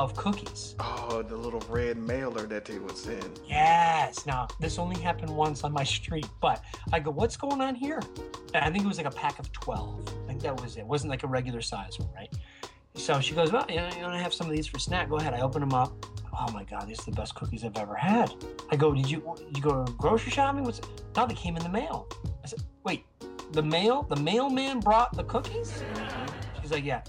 of cookies. Oh, the little red mailer that they would send. Yes. Now, this only happened once on my street, but I go, what's going on here? And I think it was like a pack of 12. I think that was it. It wasn't like a regular size one, right? So she goes, well, you know, you want to have some of these for snack? Go ahead. I open them up. Oh my God, these are the best cookies I've ever had. I go, did you did you go to grocery shopping? What's it? No, they came in the mail. I said, wait, the mail? The mailman brought the cookies? Mm-hmm. She's like, yeah.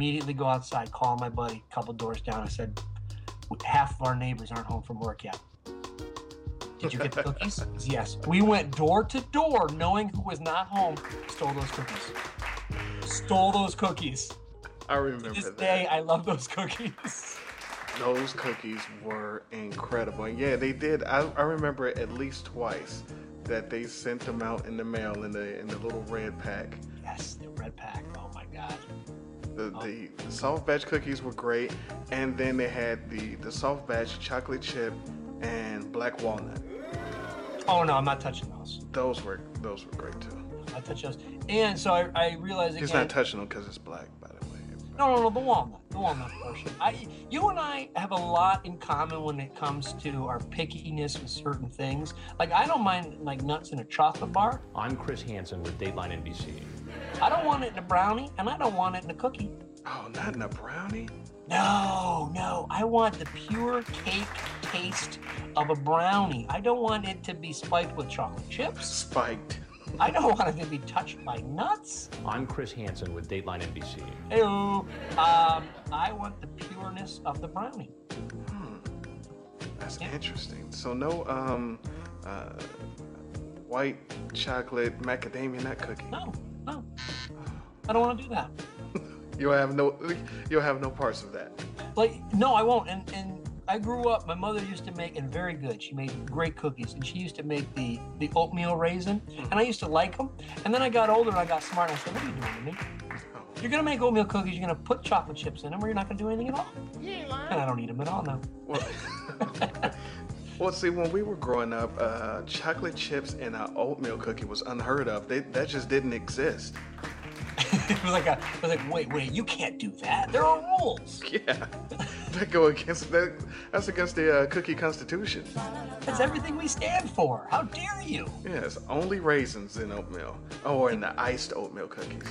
Immediately go outside, call my buddy, a couple doors down. I said, half of our neighbors aren't home from work yet. Did you get the cookies? Yes. We went door to door, knowing who was not home, stole those cookies. Stole those cookies. I remember To this that. day, I love those cookies. Those cookies were incredible. And yeah, they did. I, I remember at least twice that they sent them out in the mail in the in the little red pack. Yes, the red pack. Oh my god. The, oh. the, the soft batch cookies were great, and then they had the the soft batch chocolate chip and black walnut. Oh no, I'm not touching those. Those were those were great too. I touch those. And so I, I realized again. He's not touching them because it's black, by the way. No, no, no, the walnut, the walnut portion. I, you and I have a lot in common when it comes to our pickiness with certain things. Like I don't mind like nuts in a chocolate bar. I'm Chris Hansen with Dateline NBC. I don't want it in a brownie, and I don't want it in a cookie. Oh, not in a brownie? No, no. I want the pure cake taste of a brownie. I don't want it to be spiked with chocolate chips. Spiked. I don't want it to be touched by nuts. I'm Chris Hansen with Dateline NBC. Hey, um, I want the pureness of the brownie. Hmm. That's interesting. So no um uh white chocolate macadamia nut cookie. No, no. I don't want to do that. You'll have no you'll have no parts of that. Like, no, I won't. And and I grew up. My mother used to make, and very good. She made great cookies, and she used to make the the oatmeal raisin, mm-hmm. and I used to like them. And then I got older, and I got smart. And I said, "What are you doing to me? Oh. You're gonna make oatmeal cookies. You're gonna put chocolate chips in them, or you're not gonna do anything at all." And I don't eat them at all now. Well, well, see, when we were growing up, uh, chocolate chips and an oatmeal cookie was unheard of. They, that just didn't exist. it was like a, it was like, wait, wait, you can't do that. There are rules. Yeah, that go against that. That's against the uh, cookie constitution. That's everything we stand for. How dare you? Yes, only raisins in oatmeal. Oh, in the iced oatmeal cookies.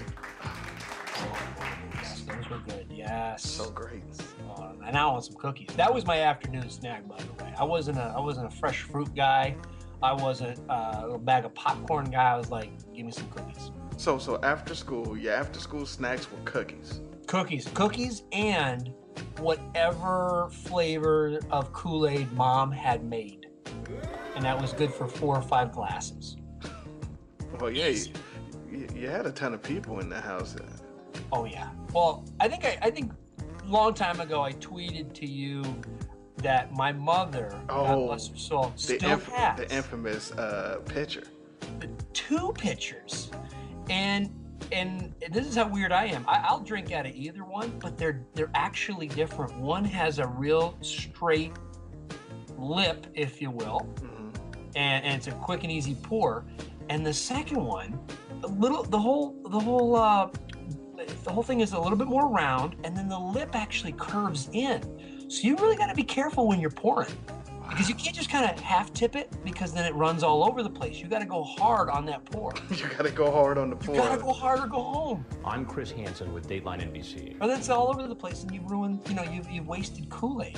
Those were good. Yes. So great. Uh, and I want some cookies. That was my afternoon snack, by the way. I wasn't a I wasn't a fresh fruit guy. I wasn't uh, a little bag of popcorn guy. I was like, give me some cookies. So, so after school, your after school snacks were cookies. Cookies, cookies, and whatever flavor of Kool Aid mom had made, and that was good for four or five glasses. Well, yeah, you, you, you had a ton of people in the house. Oh yeah. Well, I think I, I think long time ago I tweeted to you that my mother, God Oh, bless her soul, the, still inf- has the infamous uh, picture. two pictures, and and this is how weird I am. I, I'll drink out of either one, but they're they're actually different. One has a real straight lip, if you will, and, and it's a quick and easy pour. And the second one, a little the whole the whole uh, the whole thing is a little bit more round, and then the lip actually curves in. So you really got to be careful when you're pouring. Because you can't just kind of half tip it because then it runs all over the place. You got to go hard on that pour. You gotta go hard on the pour. You got to go hard or go home. I'm Chris Hansen with Dateline NBC. Or that's all over the place and you've ruined, you know, you've, you've wasted Kool-Aid.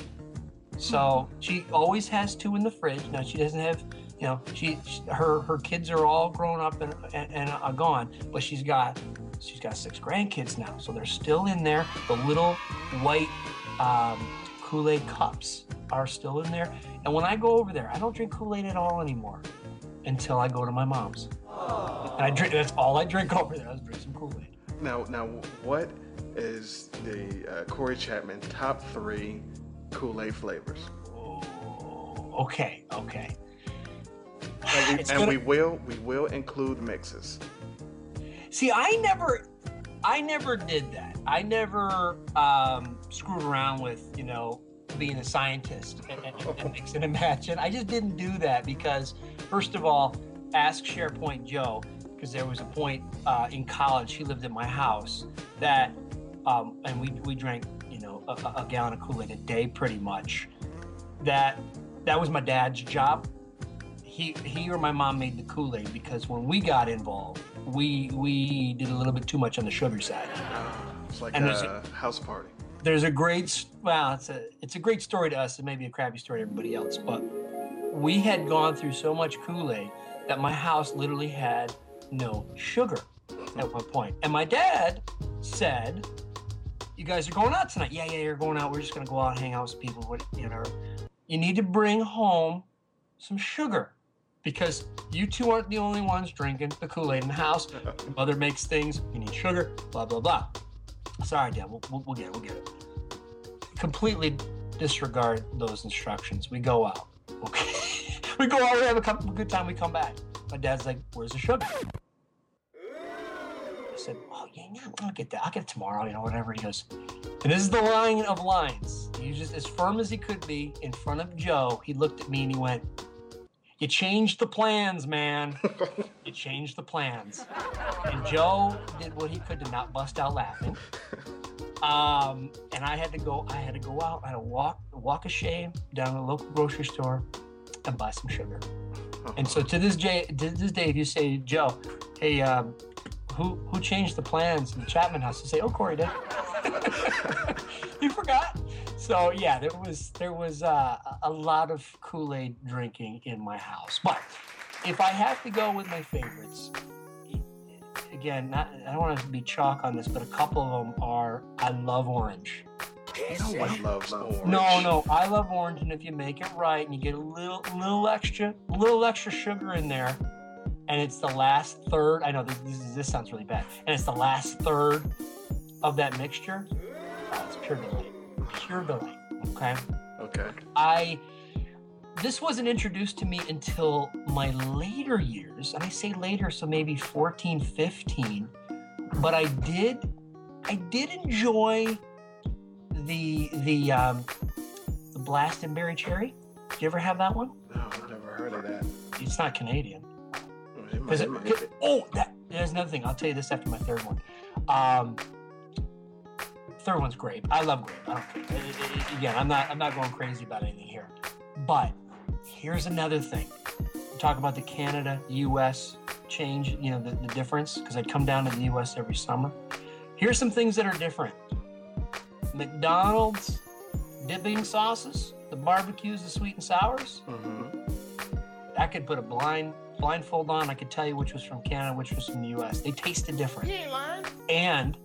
So she always has two in the fridge. Now she doesn't have, you know, she, she her her kids are all grown up and, and, and are gone, but she's got she's got six grandkids now, so they're still in there. The little white um, Kool-Aid cups are still in there. And when I go over there, I don't drink Kool-Aid at all anymore until I go to my mom's. And I drink. That's all I drink over there. I drink some Kool-Aid. Now, now, what is the uh, Corey Chapman top three Kool-Aid flavors? Okay, okay. And, we, and gonna- we will we will include mixes. See, I never, I never did that. I never um, screwed around with, you know, being a scientist and, and, mixing and matching. I just didn't do that because, first of all, ask SharePoint Joe, because there was a point uh, in college, he lived at my house that, um, and we, we drank, you know, a, a- a gallon of Kool-Aid a day pretty much. That that was my dad's job he he or my mom made the Kool-Aid because when we got involved, we we did a little bit too much on the sugar side. It's like And there's a house party. There's a great well, it's a it's a great story to us and maybe a crappy story to everybody else, but we had gone through so much Kool-Aid that my house literally had no sugar at one point. And my dad said, "You guys are going out tonight? Yeah, yeah, you're going out. We're just gonna go out and hang out with people. What you know? You need to bring home some sugar." Because you two aren't the only ones drinking the Kool-Aid in the house. Your mother makes things. You need sugar. Blah blah blah. Sorry, Dad. We'll, we'll, we'll get it. We'll get it. Completely disregard those instructions. We go out. Okay. we go out. We have a couple, good time. We come back. My dad's like, "Where's the sugar?" I said, "Oh yeah, yeah, I'll get that. I'll get it tomorrow. You know, whatever." He goes, and this is the line of lines. He just as firm as he could be in front of Joe. He looked at me and he went, you changed the plans, man. you changed the plans. And Joe did what he could to not bust out laughing. Um, and I had to go. I had to go out. I had to walk, walk a shame down to the local grocery store and buy some sugar. And so to this day, to this day, if you say Joe, hey, um, who who changed the plans in the Chapman house? You say, oh, Corey did. you forgot. So yeah, there was there was uh, a lot of Kool Aid drinking in my house. But if I have to go with my favorites, again, not, I don't want to be chalk on this, but a couple of them are I love orange. No one loves orange. No, no, I love orange, and if you make it right and you get a little, little extra, little extra sugar in there, and it's the last third. I know this, this, this sounds really bad, and it's the last third of that mixture. Oh, it's pure delight, Okay. Okay. I this wasn't introduced to me until my later years, and I say later, so maybe 14, 15. But I did, I did enjoy the the um, the Blastin' Berry Cherry. Did you ever have that one? No, I've never heard of that. It's not Canadian. It might- it might- oh, that there's another thing. I'll tell you this after my third one. Um, third one's grape. I love grape. I don't care. I- I- Again, I'm not I'm not going crazy about anything here. But here's another thing. Talk about the Canada U.S. change. You know the, the difference because I'd come down to the U.S. every summer. Here's some things that are different. McDonald's dipping sauces, the barbecues, the sweet and sours. Mm-hmm. I could put a blind blindfold on. I could tell you which was from Canada, which was from the U.S. They tasted different. You ain't lying. And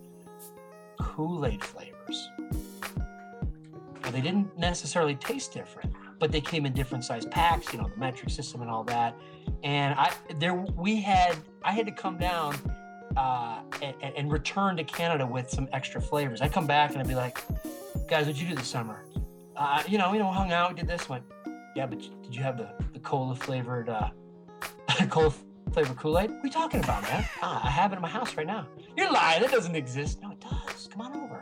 Kool-Aid flavors. Now, they didn't necessarily taste different, but they came in different size packs. You know, the metric system and all that. And I there we had I had to come down uh, and, and return to Canada with some extra flavors. I'd come back and I'd be like, guys, what'd you do this summer? Uh, you know, you know, hung out, did this. Went, yeah, but did you have the, the cola flavored uh, cola flavored Kool Aid? What are you talking about, man? Ah, I have it in my house right now. You're lying. It doesn't exist. No, it does. Come on over.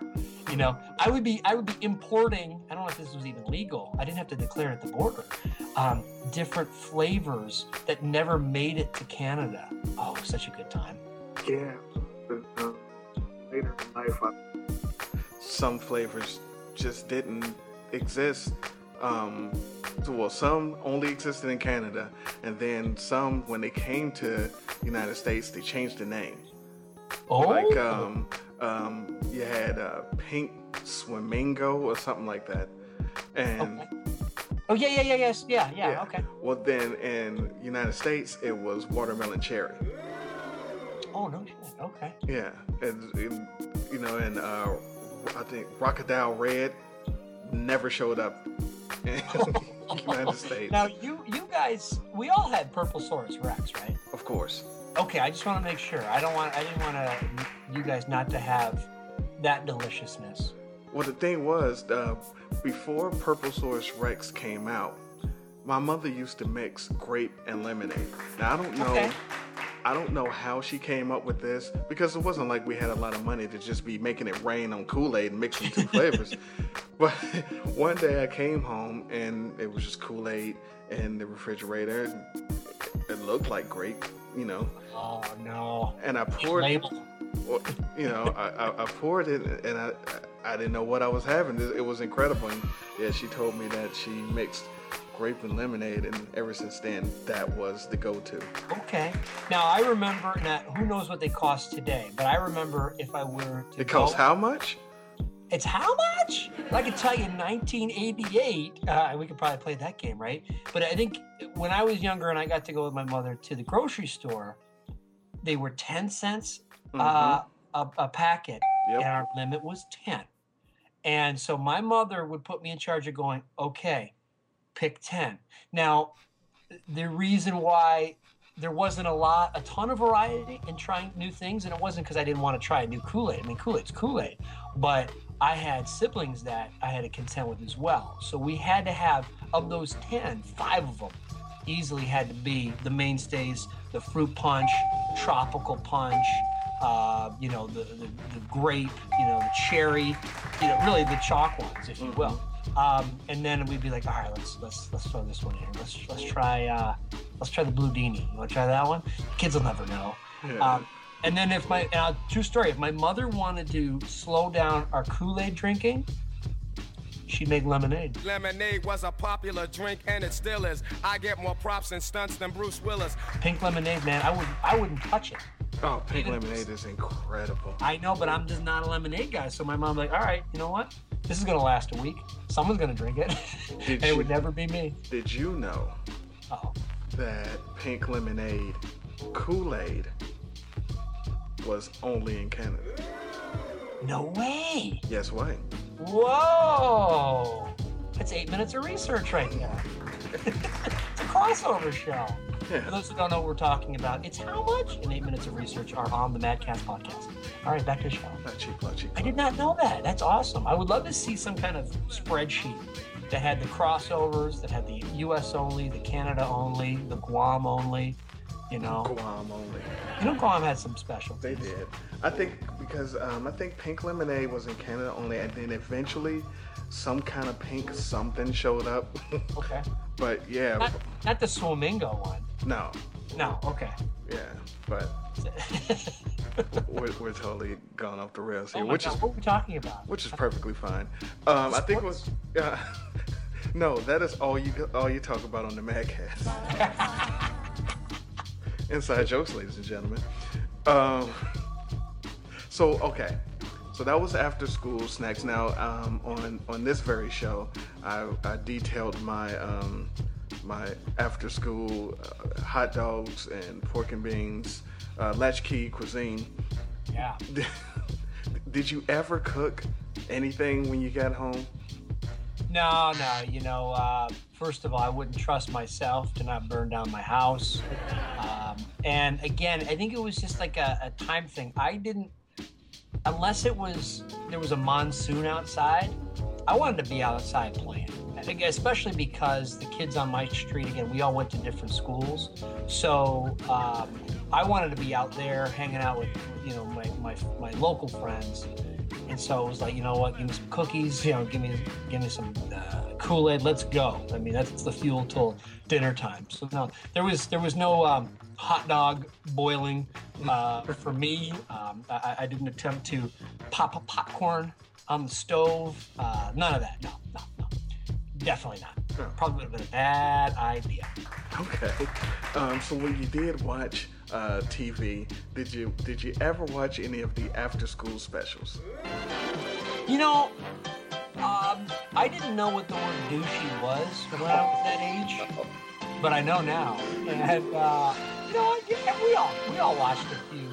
You know, I would be I would be importing. I don't know if this was even legal. I didn't have to declare at the border. Um, different flavors that never made it to Canada. Oh, such a good time. Yeah. Uh, later in life, I, some flavors just didn't exist. Um, so, well, some only existed in Canada, and then some, when they came to United States, they changed the name. Oh, Like um, um, you had uh, Pink Swimmingo or something like that, and oh yeah, yeah, yeah, yes, yeah, yeah. Yeah. Okay. well, then in United States it was watermelon cherry. Oh no shit. Okay. Yeah, and, and, you know, and uh, I think Rock-A-Dile Red never showed up in United States. Now you you guys, we all had Purplesaurus Rex, right? Of course. Okay, I just want to make sure. I don't want I didn't want to you guys not to have that deliciousness. Well, the thing was, uh, before Purplesaurus Rex came out, my mother used to mix grape and lemonade. Now I don't know. Okay. I don't know how she came up with this because it wasn't like we had a lot of money to just be making it rain on Kool-Aid and mixing two flavors. But one day I came home and it was just Kool-Aid in the refrigerator. It looked like grape, you know. Oh no. And I poured, well, you know, I, I, poured it and I, I didn't know what I was having. It, it was incredible. And yeah, she told me that she mixed grape and lemonade, and ever since then, that was the go-to. Okay. Now I remember now who knows what they cost today, but I remember if I were to It costs how much? It's how much? I can tell you, 1988. Uh, we could probably play that game, right? But I think when I was younger and I got to go with my mother to the grocery store, they were 10 cents uh, a, a packet, and our limit was 10. And so my mother would put me in charge of going, okay, pick 10. Now, the reason why there wasn't a lot, a ton of variety in trying new things, and it wasn't because I didn't want to try a new Kool Aid. I mean, Kool Aid's Kool Aid, but I had siblings that I had to contend with as well. So we had to have, of those 10, five of them easily had to be the mainstays the fruit punch, tropical punch, uh, you know, the, the, the grape, you know, the cherry, you know, really the chalk ones, if you will. Um, and then we'd be like, all right, let's let's let's throw this one in. Let's let's try uh, let's try the Bluedini. You want to try that one? Kids will never know. Yeah. Um, and then if my and I'll, true story, if my mother wanted to slow down our Kool Aid drinking, she'd make lemonade. Lemonade was a popular drink and it still is. I get more props and stunts than Bruce Willis. Pink lemonade, man. I would I wouldn't touch it. Oh, pink lemonade is incredible. I know, but I'm just not a lemonade guy. So my mom's like, all right, you know what? This is gonna last a week. Someone's gonna drink it, and it would never be me. Did you know Oh. that pink lemonade Kool-Aid was only in Canada? No way. Yes, way. Whoa! That's eight minutes of research right now. it's a crossover show. For those who don't know what we're talking about, it's how much in eight minutes of research are on the Madcast podcast. All right, back to the show. Not cheap, not cheap. I did not know that. That's awesome. I would love to see some kind of spreadsheet that had the crossovers, that had the U.S. only, the Canada only, the Guam only. You know, Guam only. You know, Guam had some special. They did. I think because um, I think pink lemonade was in Canada only, and then eventually some kind of pink something showed up. Okay. but yeah, Not, not the Swamingo one. no, No. Okay. Yeah, but we're, we're totally gone off the rails here, Oh which God, is what are we talking about? which is perfectly fine. Um, I think it was. Yeah. no, that is all you all you talk about on the Madcast. Inside jokes, ladies and gentlemen. Um, so okay, so that was after school snacks. Now um, on on this very show, I, I detailed my um, my after school uh, hot dogs and pork and beans, uh, latchkey cuisine. Yeah. Did you ever cook anything when you got home? No, no. You know, uh, first of all, I wouldn't trust myself to not burn down my house. Um, and again, I think it was just like a, a time thing. I didn't, unless it was there was a monsoon outside. I wanted to be outside playing. Especially because the kids on my street again, we all went to different schools, so um, I wanted to be out there hanging out with you know my my, my local friends. And so it was like, you know what? Give me some cookies. You know, give me give me some uh, Kool Aid. Let's go. I mean, that's the fuel till dinner time. So no, there was there was no um, hot dog boiling uh, for me. Um, I, I didn't attempt to pop a popcorn on the stove. Uh, none of that. No, no, no. Definitely not. Probably would have been a bad idea. Okay. Um, so when you did watch uh, TV, did you did you ever watch any of the after school specials? You know, um, I didn't know what the word douchey was when I was that age, but I know now. And uh, you know, yeah, we all we all watched a few.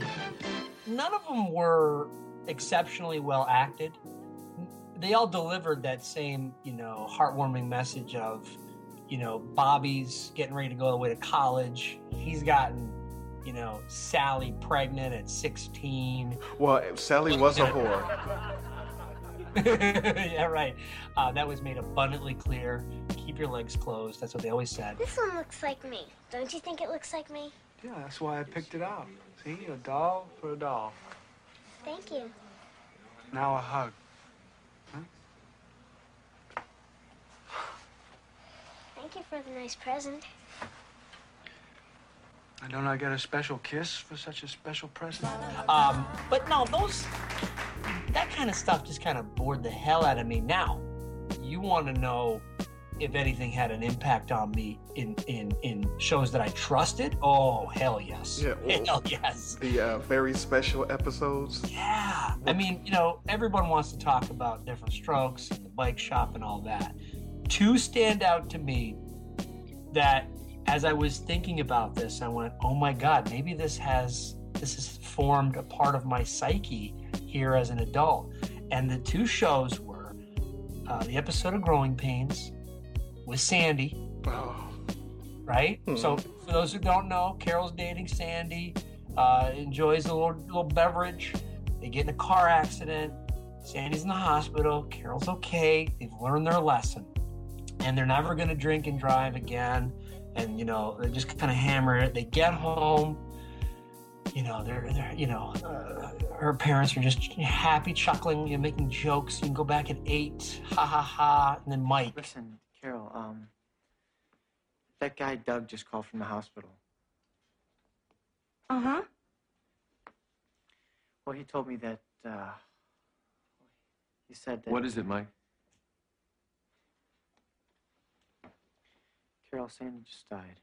None of them were exceptionally well acted. They all delivered that same, you know, heartwarming message of, you know, Bobby's getting ready to go away to college. He's gotten, you know, Sally pregnant at 16. Well, Sally was a whore. yeah, right. Uh, that was made abundantly clear. Keep your legs closed. That's what they always said. This one looks like me. Don't you think it looks like me? Yeah, that's why I picked it out. See, a doll for a doll. Thank you. Now a hug. Thank you for the nice present. And don't I get a special kiss for such a special present? Um, but no, those that kind of stuff just kind of bored the hell out of me. Now, you want to know if anything had an impact on me in in in shows that I trusted? Oh hell yes. Yeah. well, Hell yes. The uh, very special episodes. Yeah. I mean, you know, everyone wants to talk about Diff'rent Strokes and the bike shop and all that. Two stand out to me that as I was thinking about this, I went, oh my God, maybe this has this has formed a part of my psyche here as an adult. And the two shows were uh, the episode of Growing Pains with Sandy. Right? So for those who don't know, Carol's dating Sandy, uh, enjoys a little, little beverage. They get in a car accident. Sandy's in the hospital. Carol's okay. They've learned their lesson. And they're never going to drink and drive again. And, you know, they just kind of hammer it. They get home. You know, they're, they're you know, uh, her parents are just happy, chuckling, you know, making jokes. You can go back at eight. Ha ha ha. And then Mike. Listen, Carol, um, that guy Doug just called from the hospital. Uh huh. Well, he told me that, uh, he said that. What is it, Mike? Carol Sandy just died.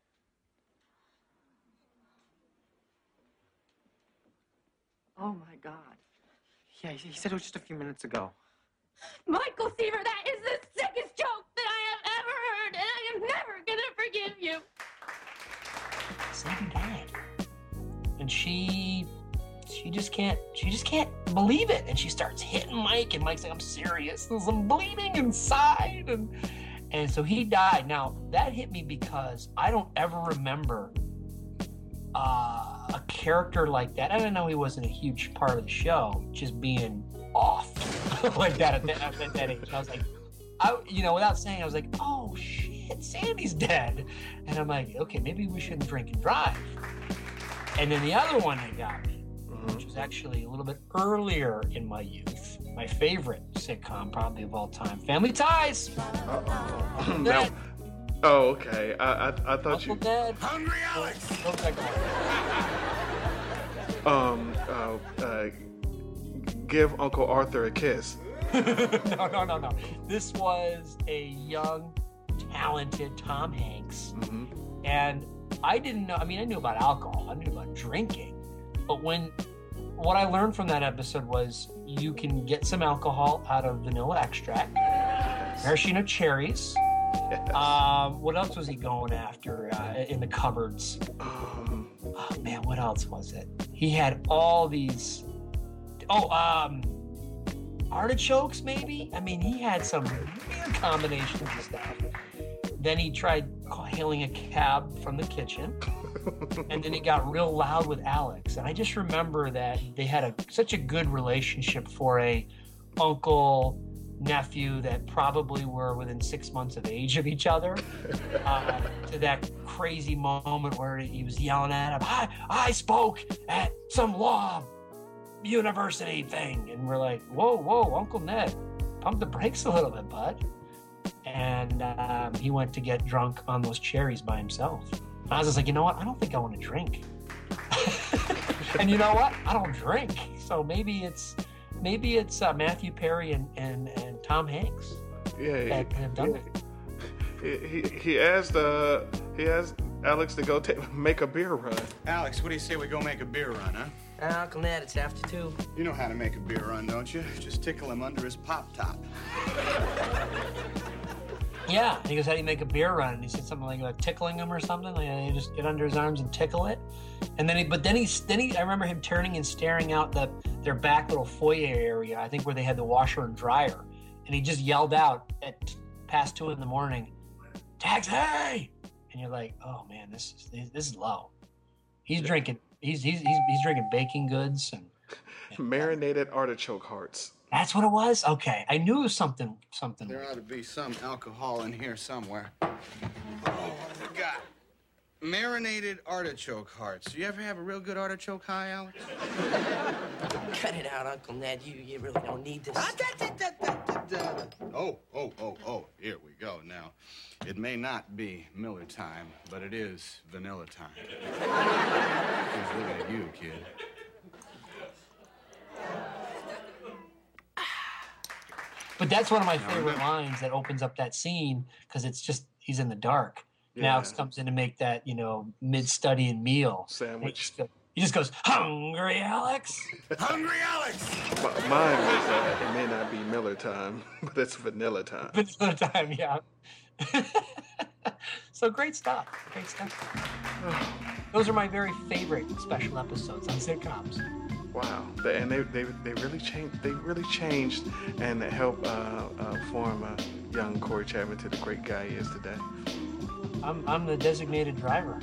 Oh my God. Yeah, he he said it was just a few minutes ago. Michael Seaver, that is the sickest joke that I have ever heard, and I am never gonna forgive you. Sandy died. And she she just can't she just can't believe it. And she starts hitting Mike and Mike's like, I'm serious. I'm bleeding inside and and so he died. Now that hit me because I don't ever remember uh, character like that. I didn't know he wasn't a huge part of the show, just being off like that at that, at that age. I was like, I, you know, without saying, I was like, oh shit, Sandy's dead. And I'm like, okay, maybe we shouldn't drink and drive. And then the other one that got me, which was actually a little bit earlier in my youth, my favorite sitcom probably of all time, Family Ties. now, That- Oh, okay. I I, I thought you. Ned. Hungry Alex. Um. Uh, uh. Give Uncle Arthur a kiss. no, no, no, no. This was a young, talented Tom Hanks. And I didn't know, I mean, I knew about alcohol, I knew about drinking. But when, what I learned from that episode was you can get some alcohol out of vanilla extract, maraschino cherries. Um, what else was he going after uh, in the cupboards? Oh man, what else was it? He had all these. Oh, um, artichokes maybe. I mean, he had some weird combinations of stuff. Then he tried hailing a cab from the kitchen, and then he got real loud with Alex. And I just remember that they had a such a good relationship for a uncle nephew that probably were within six months of age of each other. Uh, to that crazy moment where he was yelling at him, "I I spoke at some law university thing," and we're like, "Whoa, whoa, Uncle Ned, pump the brakes a little bit, bud." And um, he went to get drunk on those cherries by himself. I was just like, you know what? I don't think I want to drink. and you know what? I don't drink. So maybe it's maybe it's uh, Matthew Perry and, and, and Tom Hanks Yeah. that have done it. He, he, he asked uh he asked Alex to go ta- make a beer run. Alex, what do you say we go make a beer run, huh? Uh, Uncle Ned, it's after two. You know how to make a beer run, don't you? Just tickle him under his pop top. Yeah, he goes, "How do you make a beer run?" And he said something like, like tickling him or something. Like you just get under his arms and tickle it. And then, he, but then he, then he, I remember him turning and staring out the their back little foyer area. I think where they had the washer and dryer, and he just yelled out at past two in the morning, "Taxi!" And you're like, "Oh man, this is this is low." He's drinking. He's he's he's, he's drinking baking goods and. Uh, Marinated artichoke hearts. That's what it was. Okay, I knew something something. There ought to be some alcohol in here somewhere. Oh, what have we got? Marinated artichoke hearts. You ever have a real good artichoke high, Alex? Cut it out, Uncle Ned. You, you really don't need this. Ah, oh, oh, oh, oh, here we go now. It may not be Miller time, but it is vanilla time. Who's looking at you, kid? But that's one of my favorite lines that opens up that scene because it's just he's in the dark. And Yeah. Alex comes in to make that you know mid studying meal Sandwich. He just, go- he just goes, "Hungry, Alex." Hungry Alex. M- Mine was uh, it may not be Miller time, but it's vanilla time. Vanilla time, yeah. so great stuff. Great stuff. Those are my very favorite special episodes on sitcoms. Wow, and they, they, they really changed. They really changed and helped uh, uh, form uh, young Corey Chapman to the great guy he is today. I'm I'm the designated driver.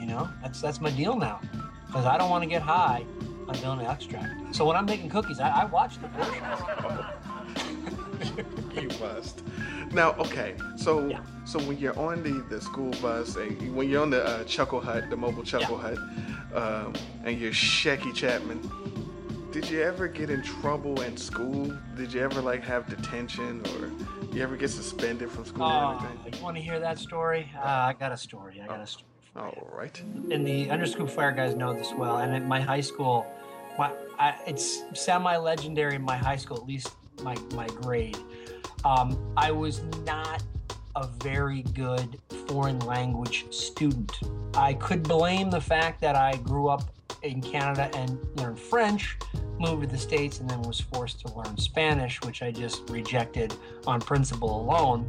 You know, that's that's my deal now. Because I don't want to get high on vanilla extract. So when I'm making cookies, I, I watch the portions. you must. Now, okay, so so when you're on the, the school bus, and when you're on the uh, Chuckle Hut, the mobile Chuckle Hut, um, and you're Shecky Chapman, did you ever get in trouble in school? Did you ever like have detention, or you ever get suspended from school or Oh, anything? you want to hear that story? Uh, I got a story. I got a story. All right. And the Underscoop Fire guys know this well. And at my high school, my, I, it's semi-legendary in my high school, at least my my grade. Um, I was not a very good foreign language student. I could blame the fact that I grew up in Canada and learned French, moved to the States, and then was forced to learn Spanish, which I just rejected on principle alone.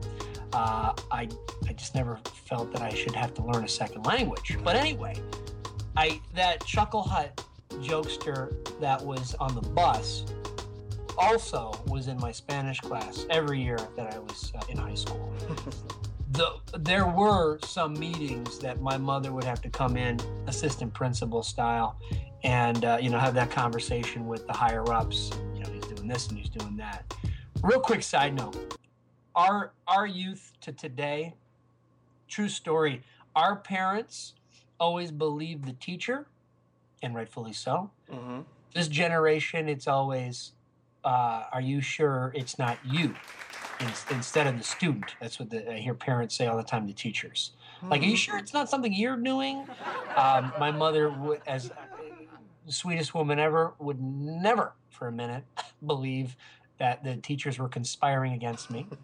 Uh, I, I just never felt that I should have to learn a second language. But anyway, I that Chuckle Hut jokester that was on the bus also was in my Spanish class every year that I was uh, in high school. the, there were some meetings that my mother would have to come in, assistant principal style, and uh, you know have that conversation with the higher ups. You know, he's doing this and he's doing that. Real quick side note: our our youth to today, true story. Our parents always believed the teacher, and rightfully so. Mm-hmm. This generation, it's always, uh, "Are you sure it's not you?" In, instead of the student. That's what the, I hear parents say all the time to teachers. Like, are you sure it's not something you're doing? Um, my mother, would, as the sweetest woman ever, would never for a minute believe that the teachers were conspiring against me.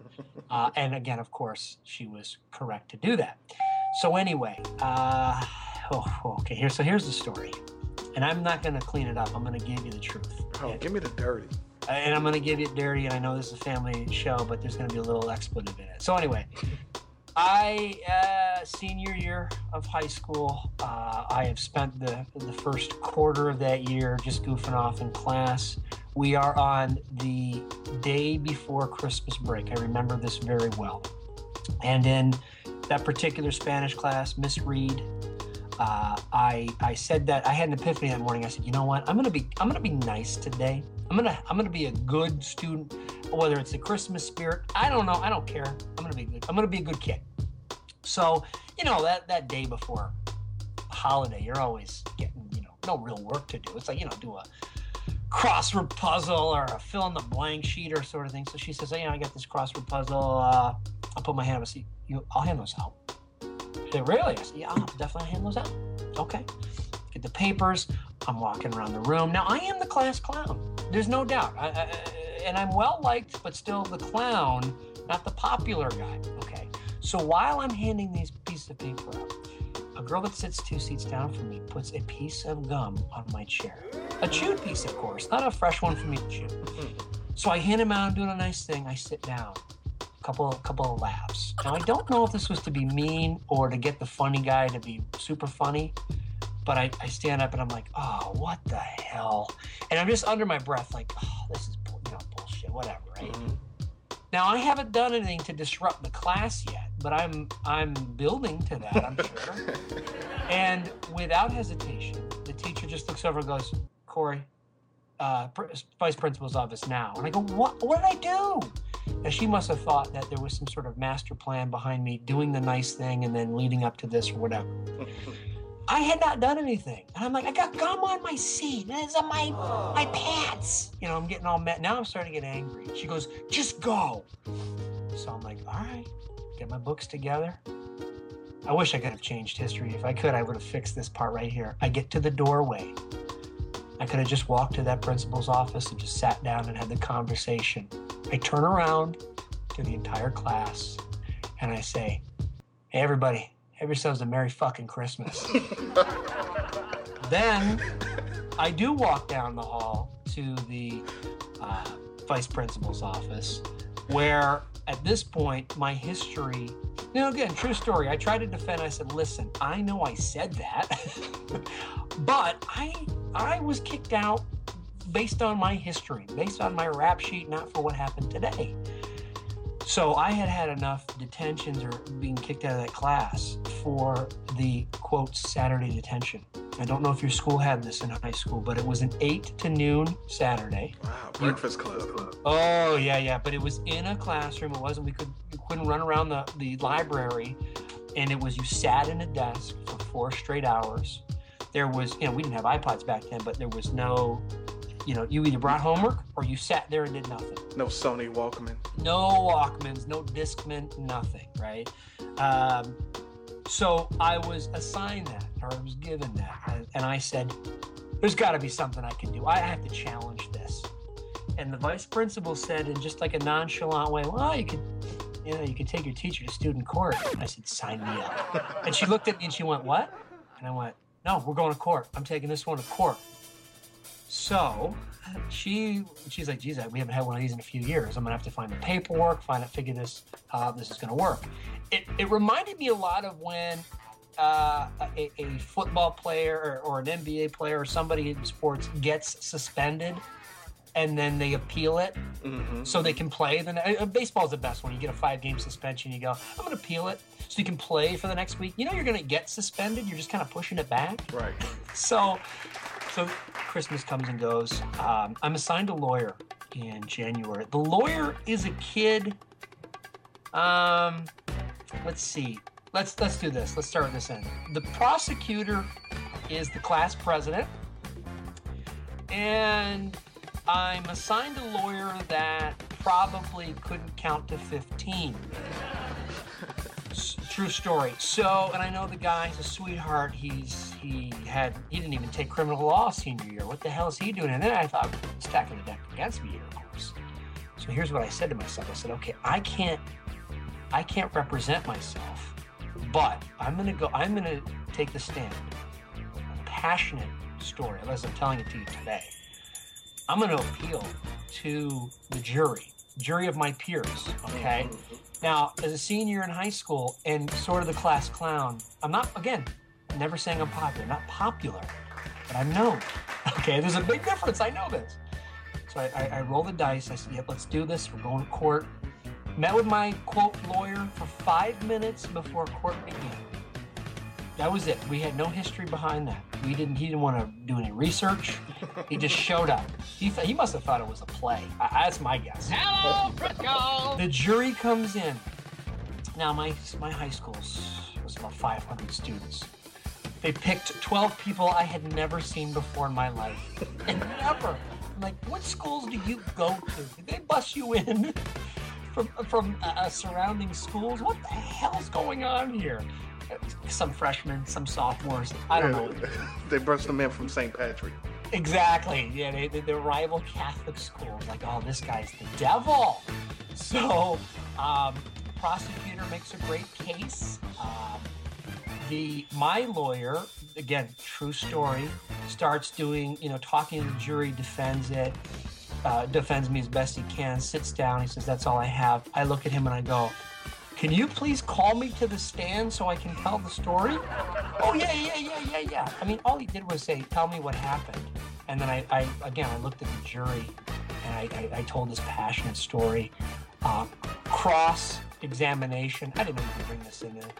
Uh, and again, of course, she was correct to do that. So anyway, uh, oh, okay. Here, so here's the story, and I'm not going to clean it up. I'm going to give you the truth. Oh, give me the dirty. And I'm going to give it dirty. And I know this is a family show, but there's going to be a little expletive in it. So anyway, I uh, senior year of high school. Uh, I have spent the the first quarter of that year just goofing off in class. We are on the day before Christmas break. I remember this very well. And in that particular Spanish class, Miss Reed, uh, I I said that I had an epiphany that morning. I said, you know what? I'm gonna be I'm gonna be nice today. I'm gonna I'm gonna be a good student, whether it's the Christmas spirit. I don't know. I don't care. I'm gonna be good. I'm gonna be a good kid. So you know that that day before holiday, you're always getting you know no real work to do. It's like you know do a crossword puzzle or a fill in the blank sheet or sort of thing. So she says, hey, I got this crossword puzzle. Uh, I'll put my hand up see. You, I'll hand those out. Said, really? Yeah, I'll definitely hand those out. Okay. Get the papers. I'm walking around the room. Now, I am the class clown. There's no doubt. I, I, and I'm well liked, but still the clown, not the popular guy. Okay. So while I'm handing these pieces of paper out, a girl that sits two seats down from me puts a piece of gum on my chair. A chewed piece, of course, not a fresh one for me to chew. So I hand him out, I'm doing a nice thing. I sit down. Couple, couple of laughs. Now I don't know if this was to be mean or to get the funny guy to be super funny, but I, I stand up and I'm like, oh, what the hell? And I'm just under my breath, like, oh, this is you know, bullshit, whatever, right? Now I haven't done anything to disrupt the class yet, but I'm I'm building to that, I'm sure. and without hesitation, the teacher just looks over and goes, Corey, uh, pr- vice principal's office now. And I go, what? What did I do? And she must have thought that there was some sort of master plan behind me doing the nice thing and then leading up to this or whatever. I had not done anything. And I'm like, I got gum on my seat. and It's on my my pants. You know, I'm getting all mad. Now I'm starting to get angry. She goes, just go. So I'm like, all right, get my books together. I wish I could have changed history. If I could, I would have fixed this part right here. I get to the doorway. I could have just walked to that principal's office and just sat down and had the conversation. I turn around to the entire class and I say, Hey, everybody, have yourselves a Merry fucking Christmas. then I do walk down the hall to the uh, vice principal's office where at this point my history you know again true story. I tried to defend i said listen i know i said that but i i was kicked out based on my history based on my rap sheet not for what happened today so i had had enough detentions or being kicked out of that class for the quote saturday detention i don't know if your school had this in high school but it was an 8 to noon saturday Wow, Breakfast Club. Oh yeah, yeah, but it was in a classroom. It wasn't. We could we couldn't run around the the library, and it was you sat in a desk for four straight hours. There was you know we didn't have iPods back then, but there was no, you know, you either brought homework or you sat there and did nothing. No Sony Walkman. No Walkmans, no Discman, nothing. Right. Um, so I was assigned that, or I was given that, and, and I said, "There's got to be something I can do. I have to challenge this." And the vice principal said, in just like a nonchalant way, "Well, you could, you know, you could take your teacher to student court." I said, "Sign me up." And she looked at me and she went, "What?" And I went, "No, we're going to court. I'm taking this one to court." So she she's like, geez, we haven't had one of these in a few years. I'm gonna have to find the paperwork, find out, figure this how this is gonna work. It it reminded me a lot of when uh, a, a football player or, or an NBA player or somebody in sports gets suspended and then they appeal it so they can play. Then uh, baseball's the best one. You get a five game suspension. You go, I'm going to appeal it so you can play for the next week. You know you're going to get suspended. You're just kind of pushing it back. Right. So, so Christmas comes and goes. Um, I'm assigned a lawyer in January. The lawyer is a kid. Um, let's see. Let's let's do this. Let's start this end. The prosecutor is the class president, and I'm assigned a lawyer that probably couldn't count to 15. True story. So, and I know the guy's a sweetheart. He's he had he didn't even take criminal law senior year. What the hell is he doing? And then I thought stacking the deck against me here, of course. So here's what I said to myself. I said, okay, I can't I can't represent myself, but I'm gonna go. I'm gonna take the stand. A passionate story, as I'm telling it to you today. I'm gonna appeal to the jury, jury of my peers. Okay. Mm-hmm. Now, as a senior in high school and sort of the class clown, I'm not again. Never saying I'm popular. Not popular, but I'm known. Okay. There's a big difference. I know this. So I, I, I roll the dice. I said, "Yep, let's do this. We're going to court." Met with my quote lawyer for five minutes before court began. That was it. We had no history behind that. We didn't. He didn't want to do any research. He just showed up. He th- he must have thought it was a play. I, that's my guess. Hello, Frisco! The jury comes in. Now my my high school was about 500 students. They picked 12 people I had never seen before in my life, and never. I'm like, what schools do you go to? Did they bus you in from from uh, surrounding schools? What the hell's going on here? Some freshmen, some sophomores. I don't know. they brushed them in from St. Patrick. Exactly. Yeah, they, they, the rival Catholic schools. Like, oh, this guy's the devil. So, um, prosecutor makes a great case. Um, the my lawyer, again, true story, starts doing, you know, talking to the jury, defends it, uh, defends me as best he can, sits down. He says, "That's all I have." I look at him and I go, "Can you please call me to the stand so I can tell the story?" Oh yeah, yeah, yeah, yeah, yeah. I mean, all he did was say, "Tell me what happened," and then I, I again, I looked at the jury and I, I, I told this passionate story. Uh, cross examination. I didn't even bring this in there.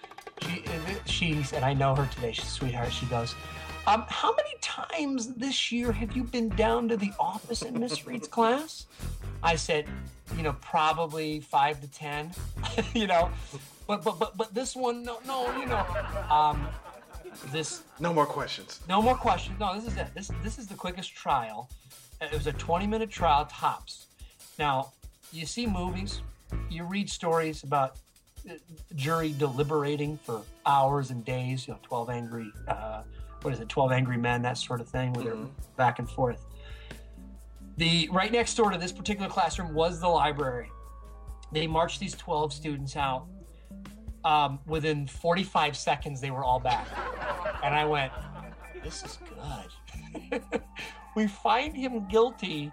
She, she's, and I know her today. She's a sweetheart. She goes, um, "How many times this year have you been down to the office in Miss Reed's class?" I said, "You know, probably five to ten. you know, but but but but this one, no, no, you know, um, this No more questions. no more questions. No, this is it. This this is the quickest trial. It was a 20 minute trial tops. Now, you see movies, you read stories about uh, jury deliberating for hours and days. You know, 12 angry, uh, what is it, 12 angry men, that sort of thing, where they're back and forth. The right next door to this particular classroom was the library. They marched these 12 students out. Um, within 45 seconds, they were all back. And I went, this is good. we find him guilty,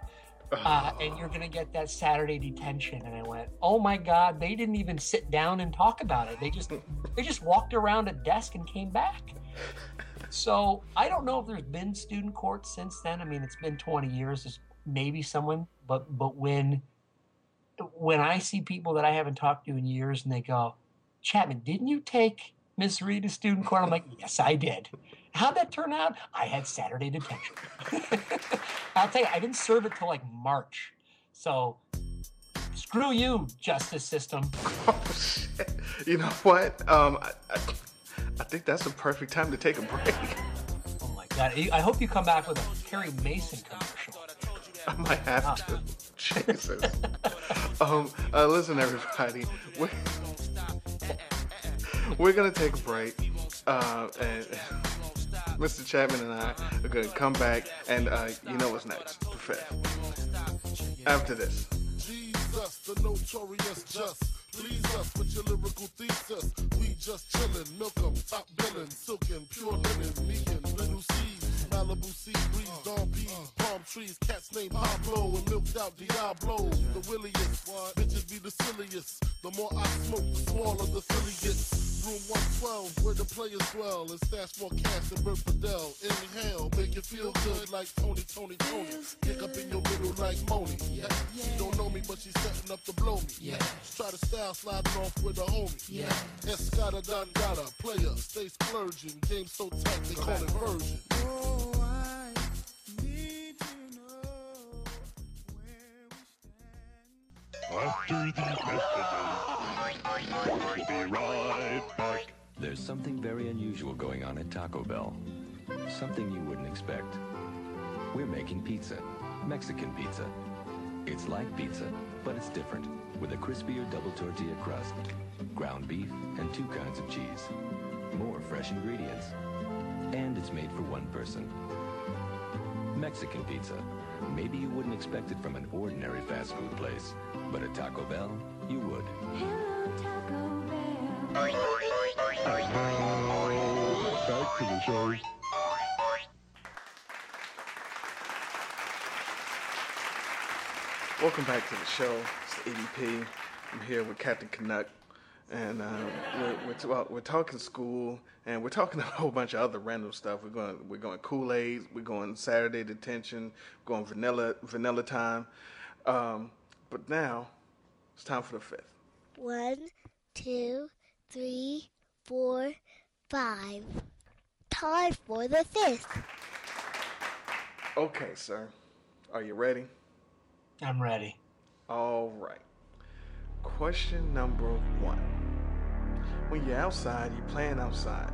uh, and you're going to get that Saturday detention. And I went, oh my God, they didn't even sit down and talk about it. They just, they just walked around a desk and came back. So I don't know if there's been student court since then. I mean, it's been 20 years. Maybe someone, but but when when I see people that I haven't talked to in years and they go, Chapman, didn't you take Miss Reed to student court? I'm like, yes, I did. How'd that turn out? I had Saturday detention. I'll tell you, I didn't serve it till like March. So screw you, justice system. Oh, shit. You know what? Um, I, I, I think that's the perfect time to take a break. Oh my God. I hope you come back with a Perry Mason commercial. I might have to. Jesus. um, uh, listen, everybody. We're, we're gonna take a break, uh, and Mr. Chapman and I are gonna come back, and uh, you know what's next? The fifth. After this. Jesus, the notorious just. Please us with your lyrical thesis. We just chillin', milk 'em, top billin', silkin', pure linen, me and little seeds, Malibu sea breeze, dawn peas, palm trees, cats named Pablo and milked out Diablo. The williest, bitches be the silliest. The more I smoke, the smaller the silly gets. Room 112, where the players dwell, and stash more cash than Bert Fidel. Inhale, make you feel good like Tony, Tony, Tony. Kick up in your middle like Moni. Yeah. She don't know me, but she's setting up to blow me. Yeah. Try to style sliding off with a homie. Yeah. Escada Dangada, player, stay splurging. Game so tight, they call it version. After these messages, be right back. There's something very unusual going on at Taco Bell. Something you wouldn't expect. We're making pizza. Mexican pizza. It's like pizza, but it's different, with a crispier double tortilla crust, ground beef, and two kinds of cheese. More fresh ingredients. And it's made for one person. Mexican pizza. Maybe you wouldn't expect it from an ordinary fast food place, but at Taco Bell, you would. Back to the show. Welcome back to the show. It's the EDP. I'm here with Captain Canuck, and um, we're we're, t- well, we're talking school, and we're talking a whole bunch of other random stuff. We're going we're going Kool Aid. We're going Saturday detention. We're going vanilla vanilla time. Um, but now it's time for the fifth. One, two, three, four, five. Time for the fifth. Okay, sir. Are you ready? I'm ready. All right. Question number one. When you're outside, you're playing outside.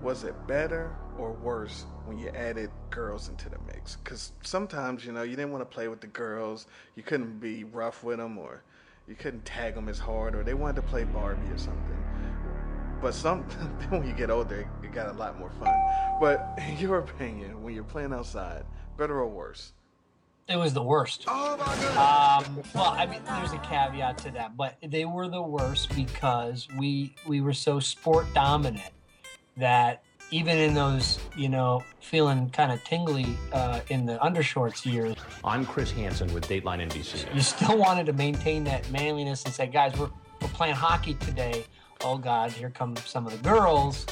Was it better or worse when you added girls into the mix? Because sometimes, you know, you didn't want to play with the girls. You couldn't be rough with them, or you couldn't tag them as hard, or they wanted to play Barbie or something. But some, then when you get older, it got a lot more fun. But in your opinion, when you're playing outside, better or worse? It was the worst. Oh my Um, well, I mean, there's a caveat to that, but they were the worst because we we were so sport dominant that even in those, you know, feeling kind of tingly uh, in the undershorts years, I'm Chris Hansen with Dateline NBC. you still wanted to maintain that manliness and say, guys, we're, we're playing hockey today. Oh God, here come some of the girls.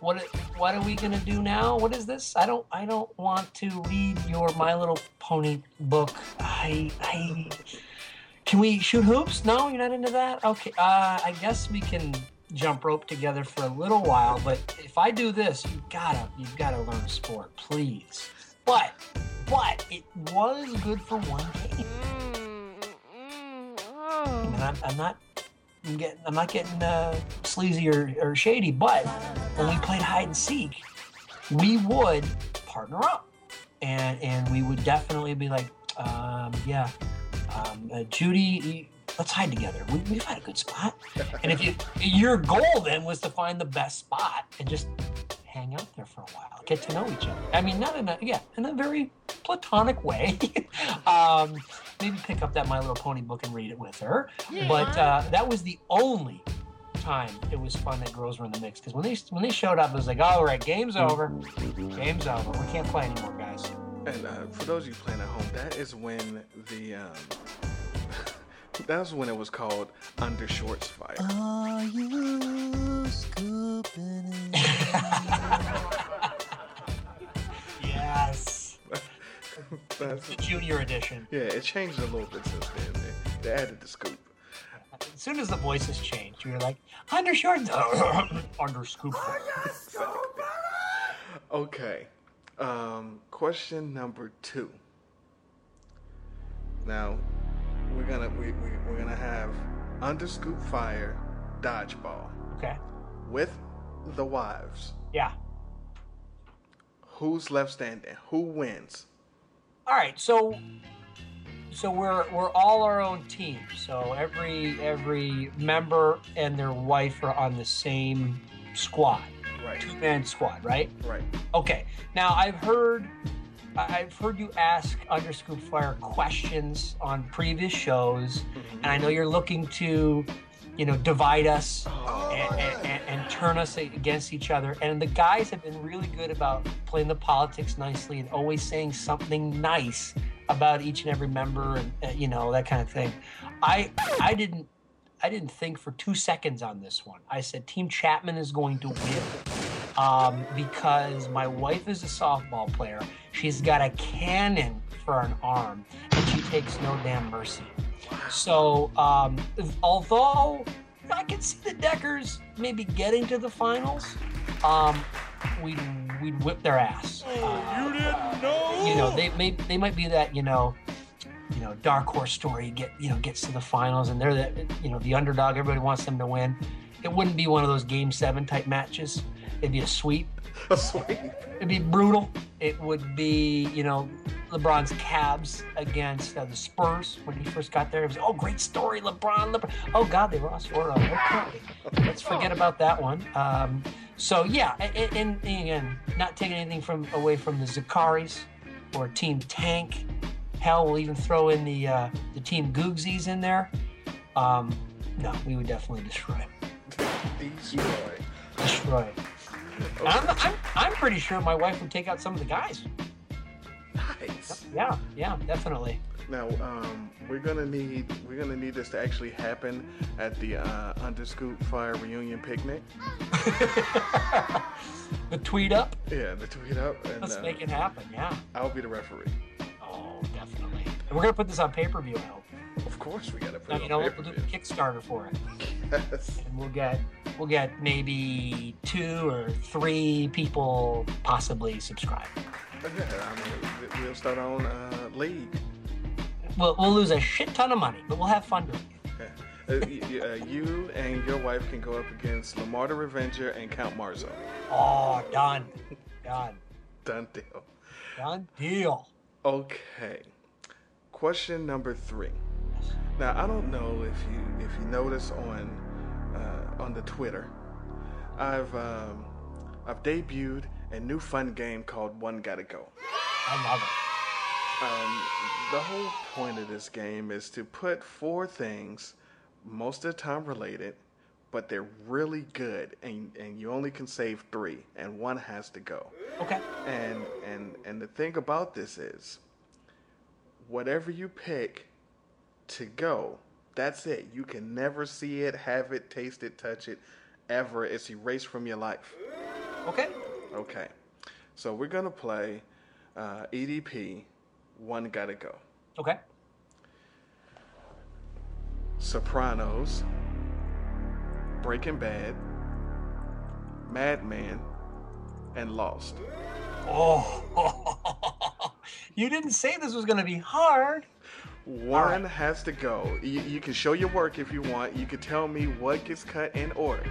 What what are we gonna do now? What is this? I don't I don't want to read your My Little Pony book. I I can we shoot hoops? No, you're not into that. Okay, uh, I guess we can jump rope together for a little while. But if I do this, you gotta you gotta learn a sport, please. But but it was good for one game. And I'm, I'm not I'm getting I'm not getting uh, sleazy or, or shady, but when we played hide and seek, we would partner up, and and we would definitely be like, um, yeah, um, uh, Judy, let's hide together. We, we've had a good spot, and if you your goal then was to find the best spot and just hang out there for a while, get to know each other. I mean, not in a yeah, in a very platonic way. um, maybe pick up that My Little Pony book and read it with her. Yeah. But uh, that was the only time it was fun that girls were in the mix because when they when they showed up, it was like, all right, game's over, game's over. We can't play anymore, guys. And uh, for those of you playing at home, that is when the um, that's when it was called Under Shorts Fire. Are you scooping Yes. That's the junior edition. Yeah, it changed a little bit since then. They, they added the scoop. As soon as the voices changed, you're like, undershort, under scoop. Okay. Um, question number two. Now, we're gonna we, we we're gonna have under scoop fire dodgeball. Okay. With the wives. Yeah. Who's left standing? Who wins? All right, so so we're we're all our own team. So every every member and their wife are on the same squad. Right. Two man squad, right? Right. Okay. Now I've heard I've heard you ask Under Scoop Fire questions on previous shows, and I know you're looking to, you know, divide us and, and, and, and turn us against each other. And the guys have been really good about playing the politics nicely and always saying something nice about each and every member, and uh, you know that kind of thing. I I didn't I didn't think for two seconds on this one. I said Team Chapman is going to win um, because my wife is a softball player. She's got a cannon for an arm, and she takes no damn mercy. So, um, although I can see the Deckers maybe getting to the finals, um, we'd we'd whip their ass. you didn't know. You know, they may they might be that you know you know, dark horse story get you know gets to the finals and they're the you know the underdog. Everybody wants them to win. It wouldn't be one of those game seven type matches. It'd be a sweep. A sweep. It'd be brutal. It would be you know LeBron's Cavs against uh, the Spurs when he first got there. It was oh great story, LeBron. LeBron. Oh God, they lost 4-0. Okay, let's forget about that one. Um, so yeah, a- a- and, and again, not taking anything from away from the Zakaris or Team Tank. Hell, we'll even throw in the uh, the Team Googsies in there. Um, no, we would definitely destroy. Destroy. Destroy it. I'm, I'm, I'm pretty sure my wife would take out some of the guys. Nice. Yeah, yeah, definitely. Now, um, we're gonna need we're gonna need this to actually happen at the uh, Underscoop Fire reunion picnic. The tweet up. Yeah, the tweet up. And, Let's uh, make it happen. Yeah. I'll be the referee. Oh, definitely. And we're gonna put this on pay per view. I hope. Of course, we gotta put Now, it you on know what? We'll do a. Kickstarter for it, Yes. and we'll get we'll get maybe two or three people possibly subscribe. Yeah, I mean, we- we'll start our own uh, league. We'll we'll lose a shit ton of money, but we'll have fun doing it. Uh, y- y- uh, you and your wife can go up against Lamar the Revenger and Count Marzo. Oh, done, done, Done deal. done deal. Okay. Question number three. Now I don't know if you if you notice on uh, on the Twitter, I've um, I've debuted a new fun game called One Gotta Go. I love it. Um, the whole point of this game is to put four things, most of the time related, but they're really good, and and you only can save three, and one has to go. Okay. And and and the thing about this is, whatever you pick to go, that's it. You can never see it, have it, taste it, touch it, ever. It's erased from your life. Okay. Okay. So we're gonna play uh, EDP. One gotta go. Okay. Sopranos, Breaking Bad, Mad Men, and Lost. Oh, you didn't say this was gonna be hard. One has to go. You, you can show your work if you want. You can tell me what gets cut in order.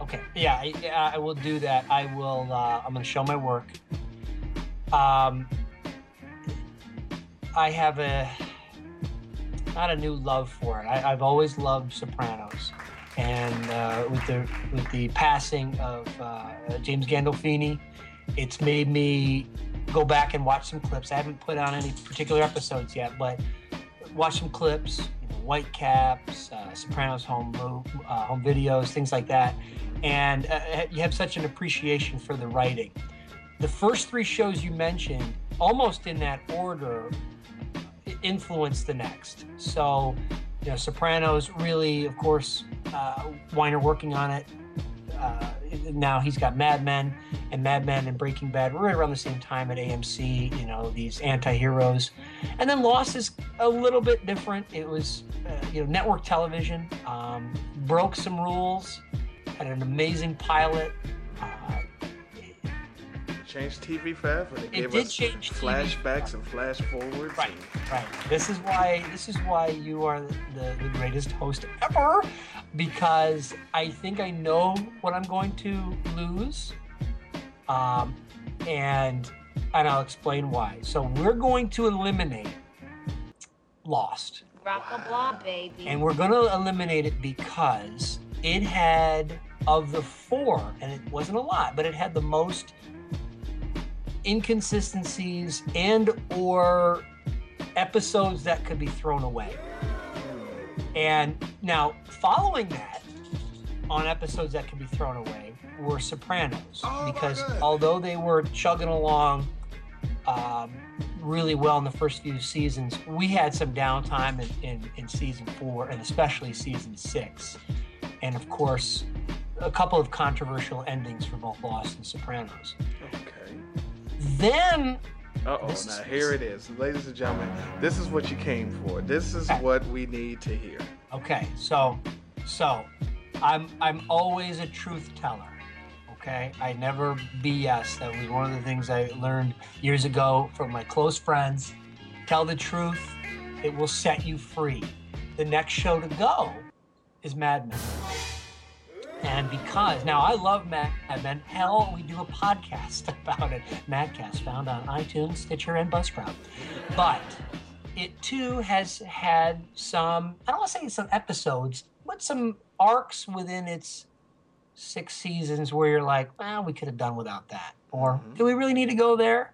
Okay. Yeah, I, I will do that. I will. Uh, I'm going to show my work. Um, I have a not a new love for it. I, I've always loved Sopranos, and uh, with the with the passing of uh, James Gandolfini, it's made me go back and watch some clips. I haven't put on any particular episodes yet, but watch some clips, you know, Whitecaps, uh, Sopranos home uh, home videos, things like that, and uh, you have such an appreciation for the writing. The first three shows you mentioned, almost in that order, influenced the next. So, you know, Sopranos really, of course, uh, Weiner working on it. Uh, now he's got Mad Men and Mad Men and Breaking Bad right around the same time at AMC. You know these anti-heroes, and then Lost is a little bit different. It was uh, you know network television, um, broke some rules, had an amazing pilot. Uh, Changed TV forever. They It gave did us change TV. flashbacks and flash forwards. Right, right. This is why this is why you are the, the greatest host ever, because I think I know what I'm going to lose, um, and and I'll explain why. So we're going to eliminate Lost, Rock a blah, baby. and we're going to eliminate it because it had of the four, and it wasn't a lot, but it had the most inconsistencies and or episodes that could be thrown away. And now, following that, on episodes that could be thrown away, were Sopranos. because although they were chugging along um, really well in the first few seasons, we had some downtime in, in, in season four and especially season six. And of course, a couple of controversial endings for both Lost and Sopranos. Okay. Then Uh oh, This now here it is. Ladies and gentlemen, this is what you came for. This is what we need to hear. Okay, so so I'm I'm always a truth teller. Okay, I never BS. That was one of the things I learned years ago from my close friends. Tell the truth; it will set you free. The next show to go is Mad Men. And because now I love Mad Men, hell, we do a podcast about it. Madcast found on iTunes, Stitcher, and Buzzsprout. But it too has had some, I don't want to say some episodes, but some arcs within its six seasons where you're like, well, we could have done without that. Or mm-hmm. do we really need to go there?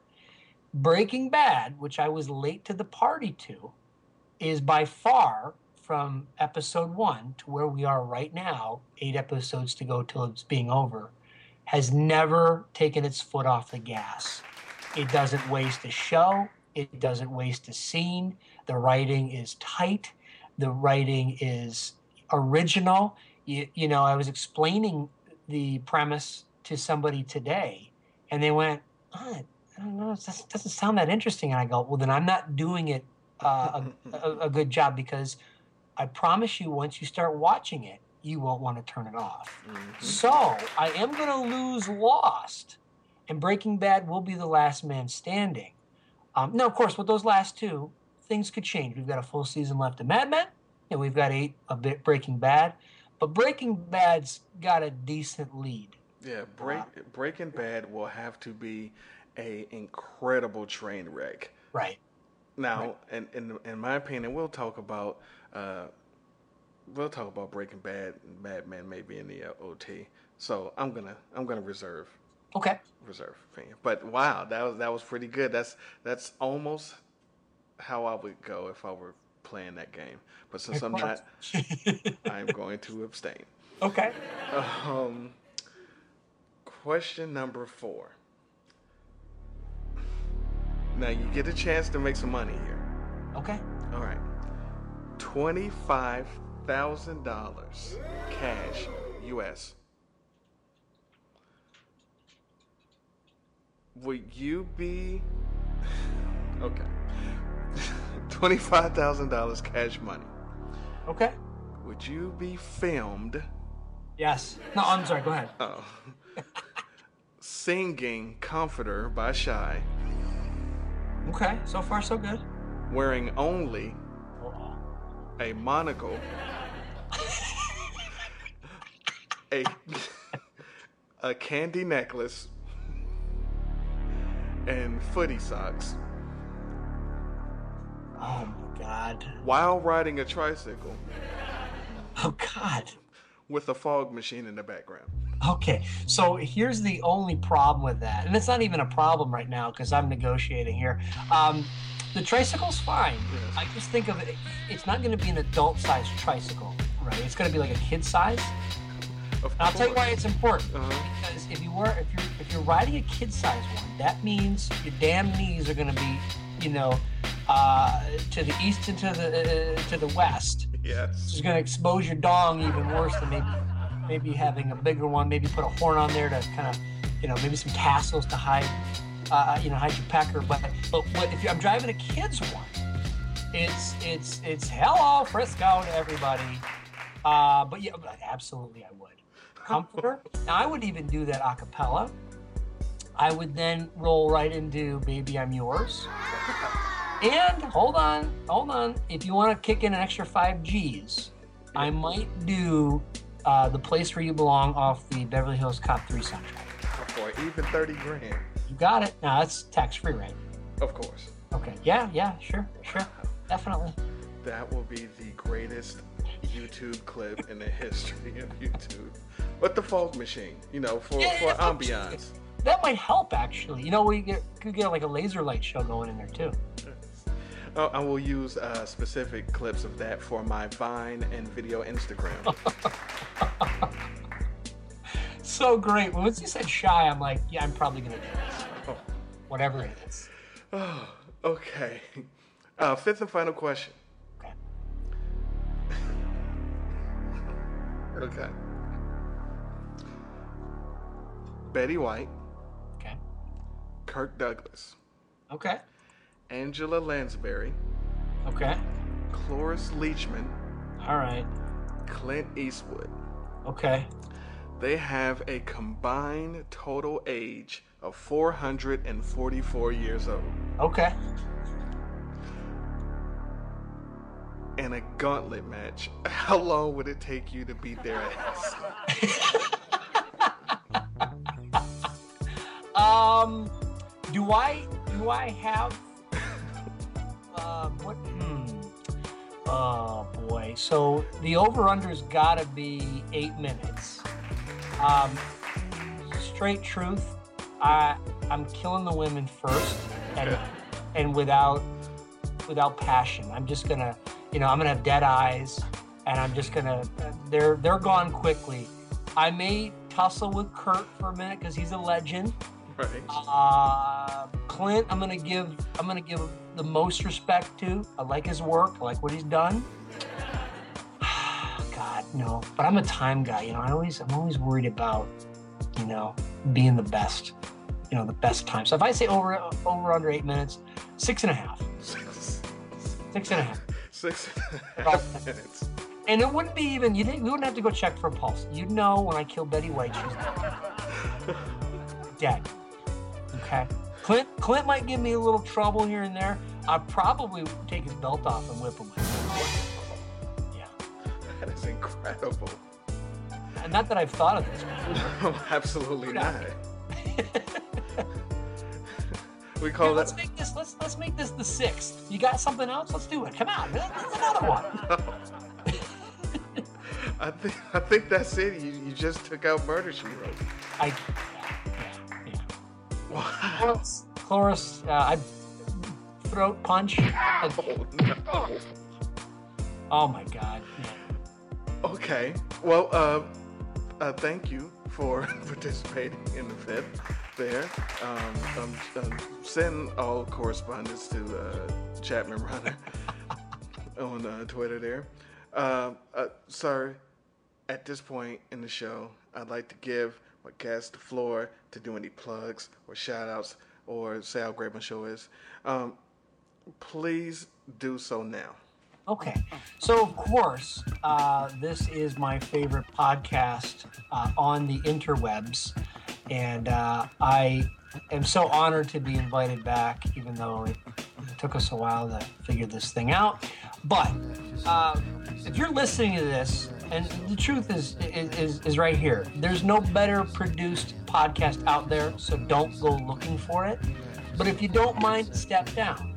Breaking Bad, which I was late to the party to, is by far from episode one to where we are right now, eight episodes to go till it's being over, has never taken its foot off the gas. It doesn't waste a show, it doesn't waste a scene. The writing is tight, the writing is original. You, you know, I was explaining the premise to somebody today, and they went, "Ah, I don't know, it doesn't, doesn't sound that interesting. And I go, well, then I'm not doing it uh, a, a, a good job because I promise you, once you start watching it, you won't want to turn it off. So I am going to lose Lost, and Breaking Bad will be the last man standing. Um, now, of course, with those last two, things could change. We've got a full season left of Mad Men, and we've got eight a bit Breaking Bad, but Breaking Bad's got a decent lead. Yeah, break, Breaking Bad will have to be a incredible train wreck. Right. Now, in, in in my opinion, we'll talk about uh, we'll talk about Breaking Bad and Mad Men maybe in the uh, OT. So I'm gonna I'm gonna reserve Okay. reserve opinion. But wow, that was that was pretty good. That's that's almost how I would go if I were playing that game. But since I'm not, I'm going to abstain. Okay. Um, question number four. Now you get a chance to make some money here. Okay. All right. Twenty-five thousand dollars cash, U.S. Would you be okay? Twenty-five thousand dollars cash money. Okay. Would you be filmed? Yes. No, I'm sorry. Go ahead. Oh. Singing Comforter by Shai, Okay. So far, so good. wearing only a monocle, a, a candy necklace, and footy socks Oh my God. while riding a tricycle Oh God. with a fog machine in the background. Okay, so here's the only problem with that, and it's not even a problem right now because I'm negotiating here. Um, the tricycle's fine. I just think of it. It's not going to be an adult-sized tricycle, right? It's going to be like a kid-size. Of And I'll tell you why it's important. Uh-huh. Because if you were, if you're, if you're riding a kid-size one, that means your damn knees are going to be, you know, uh, to the east and to the uh, to the west. Yes. Which is going to expose your dong even worse than maybe maybe having a bigger one. Maybe put a horn on there to kind of, you know, maybe some tassels to hide, uh, you know, pecker. But but what, if you, I'm driving a kid's one, it's it's it's hello Frisco to everybody. Uh, but yeah, but absolutely I would. Comforter. now I would even do that a cappella. I would then roll right into Baby I'm Yours. And hold on, hold on. If you want to kick in an extra five G's, I might do uh, the place where you belong off the Beverly Hills Cop 3 soundtrack. For even 30 grand. You got it. Now that's tax free, right? Of course. Okay. Yeah, yeah, sure, sure. Definitely. That will be the greatest YouTube clip in the history of YouTube. But the fog machine, you know, for, Yeah, for ambiance. That might help actually. You know, we get, could get like a laser light show going in there too. Oh, I will use uh, specific clips of that for my Vine and video Instagram. So great. Once you said Shai, I'm like, yeah, I'm probably gonna do this. Whatever it is. oh, okay. Uh, fifth and final question. Okay. okay. Betty White. Okay. Kirk Douglas. Okay. Angela Lansbury. Okay. Cloris Leachman. All right. Clint Eastwood. Okay. They have a combined total age of 444 years old. Okay. in a gauntlet match, how long would it take you to beat their ass? Um, do I do I have uh, what? Hmm. Oh boy. So the over under's got to be eight minutes. Um, straight truth. I I'm killing the women first, and and without without passion. I'm just gonna, you know, I'm gonna have dead eyes, and I'm just gonna. They're they're gone quickly. I may tussle with Kirk for a minute because he's a legend. Right. Uh, Clint, I'm gonna give I'm gonna give the most respect to. I like his work. I like what he's done. God, no. But I'm a time guy. You know, I always I'm always worried about, you know, being the best. You know, the best time. So if I say over over under eight minutes, six and a half. Six, Six and a half. six and a half minutes. And it wouldn't be even you didn't you wouldn't have to go check for a pulse. You'd know when I kill Betty White, she's dead. Okay. Clint Clint might give me a little trouble here and there. I'd probably take his belt off and whip him is incredible. And not that I've thought of this before. No, absolutely not. we call let's make this let's let's make this the sixth. You got something else? Let's do it. Come on, let's another one. I think I think that's it. You, you just took out Murder She Wrote. I Cloris, Cloris uh, I throat punch. Oh no. Oh my god. Okay. Well, uh, uh, thank you for participating in the fifth there. Um, I'm, I'm sending all correspondence to uh, Chapman Runner on uh, Twitter there. Uh, uh, sir, at this point in the show, I'd like to give my guest the floor to do any plugs or shout outs or say how great my show is. Um, please do so now. Okay. So, of course, uh, this is my favorite podcast uh, on the interwebs. And uh, I am so honored to be invited back, even though it, took us a while to figure this thing out. But uh, if you're listening to this, and the truth is, is, is right here, there's no better produced podcast out there, so don't go looking for it. But if you don't mind, step down.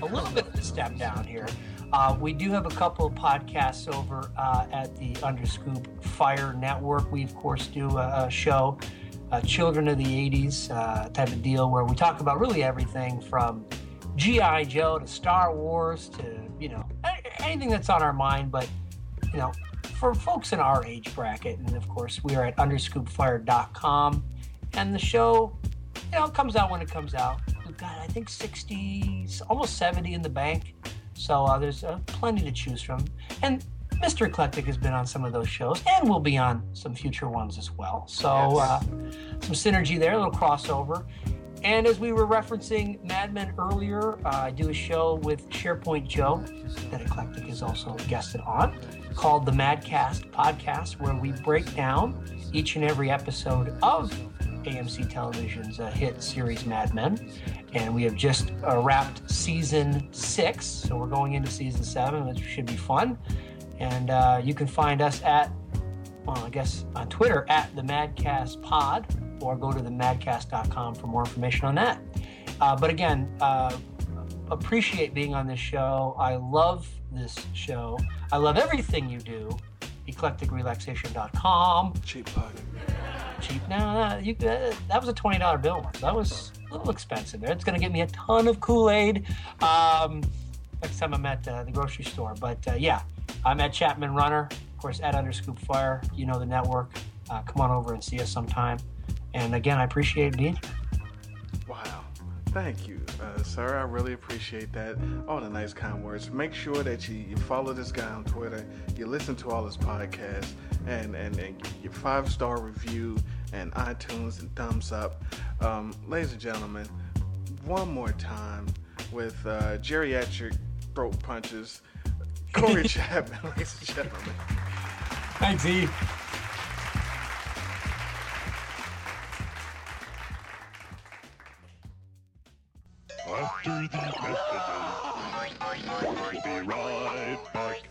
A little bit of a step down here. Uh, we do have a couple of podcasts over uh, at the Underscoop Fire Network. We, of course, do a, a show, uh, Children of the 80s uh, type of deal, where we talk about really everything from G.I. Joe to Star Wars to, you know, anything that's on our mind. But, you know, for folks in our age bracket, and of course, we are at underscoopfire.com. And the show, you know, comes out when it comes out. We've got, I think, 60, almost 70 in the bank. So uh, there's uh, plenty to choose from. And Mr. Eclectic has been on some of those shows and will be on some future ones as well. So uh, some synergy there, a little crossover. And as we were referencing Mad Men earlier, uh, I do a show with SharePoint Joe that Eclectic is also guested on called the Madcast Podcast, where we break down each and every episode of AMC Television's uh, hit series Mad Men. And we have just uh, wrapped season six, so we're going into season seven, which should be fun. And uh, you can find us at, well, I guess on Twitter at the Madcast Pod, or go to themadcast.com for more information on that. Uh, but again, uh, appreciate being on this show. I love this show. I love everything you do. EclecticRelaxation.com. Cheap plug. Cheap. Now that, you, that, that was a twenty dollar bill once. That was a little expensive. There, it's going to get me a ton of Kool Aid. Um, next time I'm at uh, the grocery store. But uh, yeah, I'm at Chapman Runner. Of course, at Underscoop Fire. You know the network. Uh, come on over and see us sometime. And again, I appreciate here. Wow. Thank you, uh, sir. I really appreciate that. All the nice, kind words. Make sure that you, you follow this guy on Twitter, you listen to all his podcasts, and, and, and your five star review and iTunes and thumbs up. Um, ladies and gentlemen, one more time with uh, geriatric throat punches, Corey Chapman, ladies and gentlemen. Thanks, E. After these messages, we'll be right back.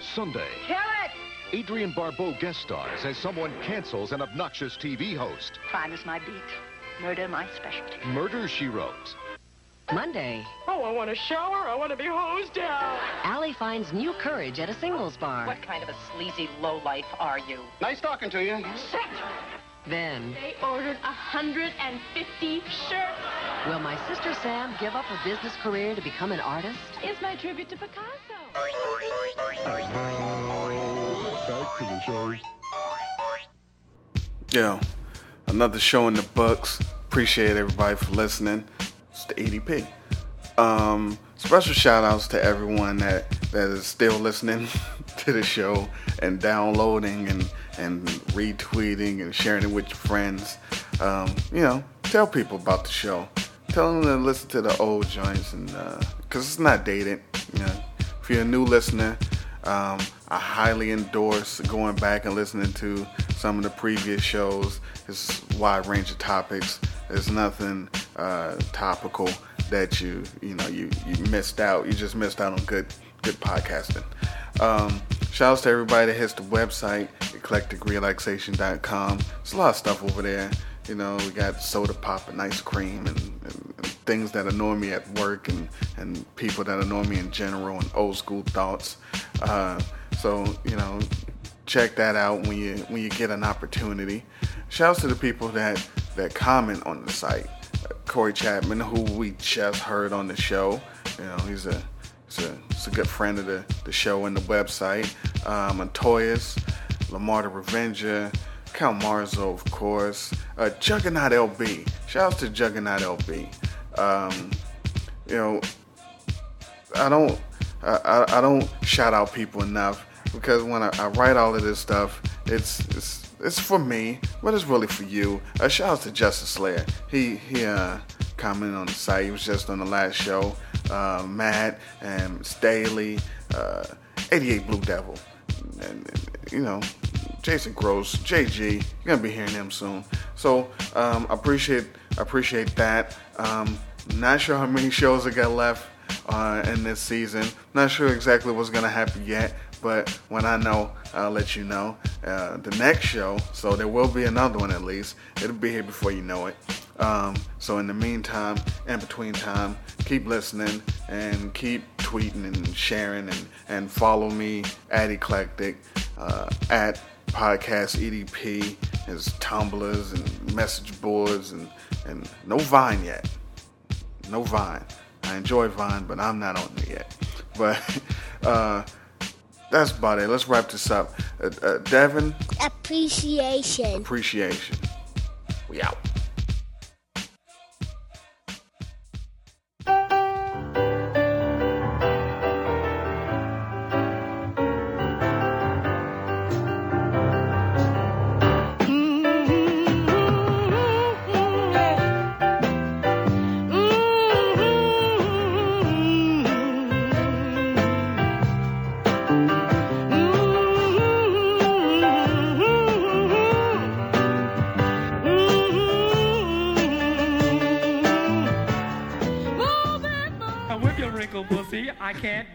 Sunday. Kill it! Adrienne Barbeau guest stars as someone cancels an obnoxious TV host. Crime is my beat. Murder my specialty. Murder, she wrote. Monday, Oh, I want to shower. I want to be hosed down. Allie finds new courage at a singles bar. What kind of a sleazy lowlife are you? Nice talking to you. Sit. Then, They ordered 150 shirts. will my sister Sam give up a business career to become an artist? It's my tribute to Picasso. Yo, another show in the books. Appreciate everybody for listening. It's the ADP. Um, special shout outs to everyone that, that is still listening to the show and downloading and, and retweeting and sharing it with your friends. Um, you know, tell people about the show. Tell them to listen to the old joints and because it's not dated. You know, if you're a new listener, um, I highly endorse going back and listening to some of the previous shows. It's wide range of topics. There's nothing uh, topical that you you know you you missed out. You just missed out on good good podcasting. Um, shouts to everybody that hits the website eclecticrelaxation.com. There's a lot of stuff over there. You know, we got soda pop and ice cream and, and, and things that annoy me at work and, and people that annoy me in general and old school thoughts. Uh, so, you know, check that out when you when you get an opportunity. Shouts to the people that, that comment on the site. Corey Chapman, who we just heard on the show. You know, he's a he's a, he's a good friend of the, the show and the website. Um, Lamar the Revenger, Cal Marzo, of course. Uh, Juggernaut LB. Shouts to Juggernaut LB. Um, you know, I don't I, I, I don't shout out people enough because when I, I write all of this stuff, it's it's it's for me, but it's really for you. Uh, shout out to Justice Slayer. He he uh, commented on the site. He was just on the last show. Uh, Matt and Staley, uh, 88 Blue Devil, and, and, you know Jason Gross, JG. You're gonna be hearing them soon. So um, I appreciate appreciate that. Um, not sure how many shows I got left uh, in this season. Not sure exactly what's gonna happen yet, but when I know, I'll let you know. Uh, the next show, so there will be another one at least. It'll be here before you know it. Um, so in the meantime, in between time, keep listening and keep tweeting and sharing and, and follow me at Eclectic, uh, at Podcast EDP, as tumblers and message boards and, and no Vine yet. No Vine. I enjoy Vine, but I'm not on it yet. But uh, that's about it. Let's wrap this up. Uh, uh, Devin, Appreciation. appreciation. We out.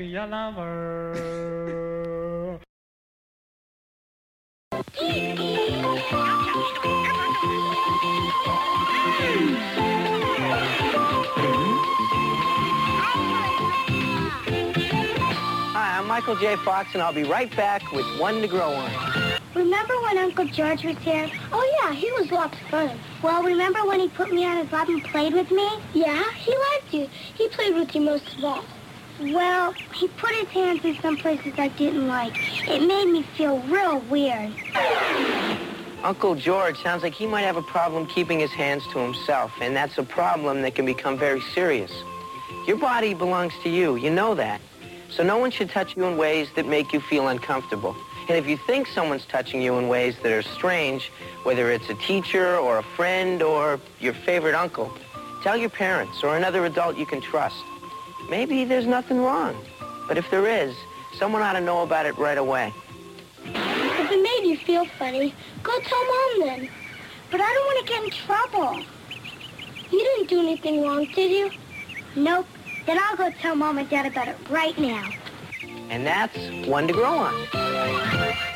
Be your lover. Hi, I'm Michael J. Fox, and I'll be right back with one to grow on. Remember when Uncle George was here? Oh, yeah, he was lots of fun. Well, remember when he put me on his lap and played with me? Yeah, he liked you. He played with you most of all. Well, he put his hands in some places I didn't like. It made me feel real weird. Uncle George sounds like he might have a problem keeping his hands to himself, and that's a problem that can become very serious. Your body belongs to you. You know that. So no one should touch you in ways that make you feel uncomfortable. And if you think someone's touching you in ways that are strange, whether it's a teacher or a friend or your favorite uncle, tell your parents or another adult you can trust. Maybe there's nothing wrong. But if there is, someone ought to know about it right away. If it made you feel funny, go tell Mom then. But I don't want to get in trouble. You didn't do anything wrong, did you? Nope. Then I'll go tell Mom and Dad about it right now. And that's one to grow on.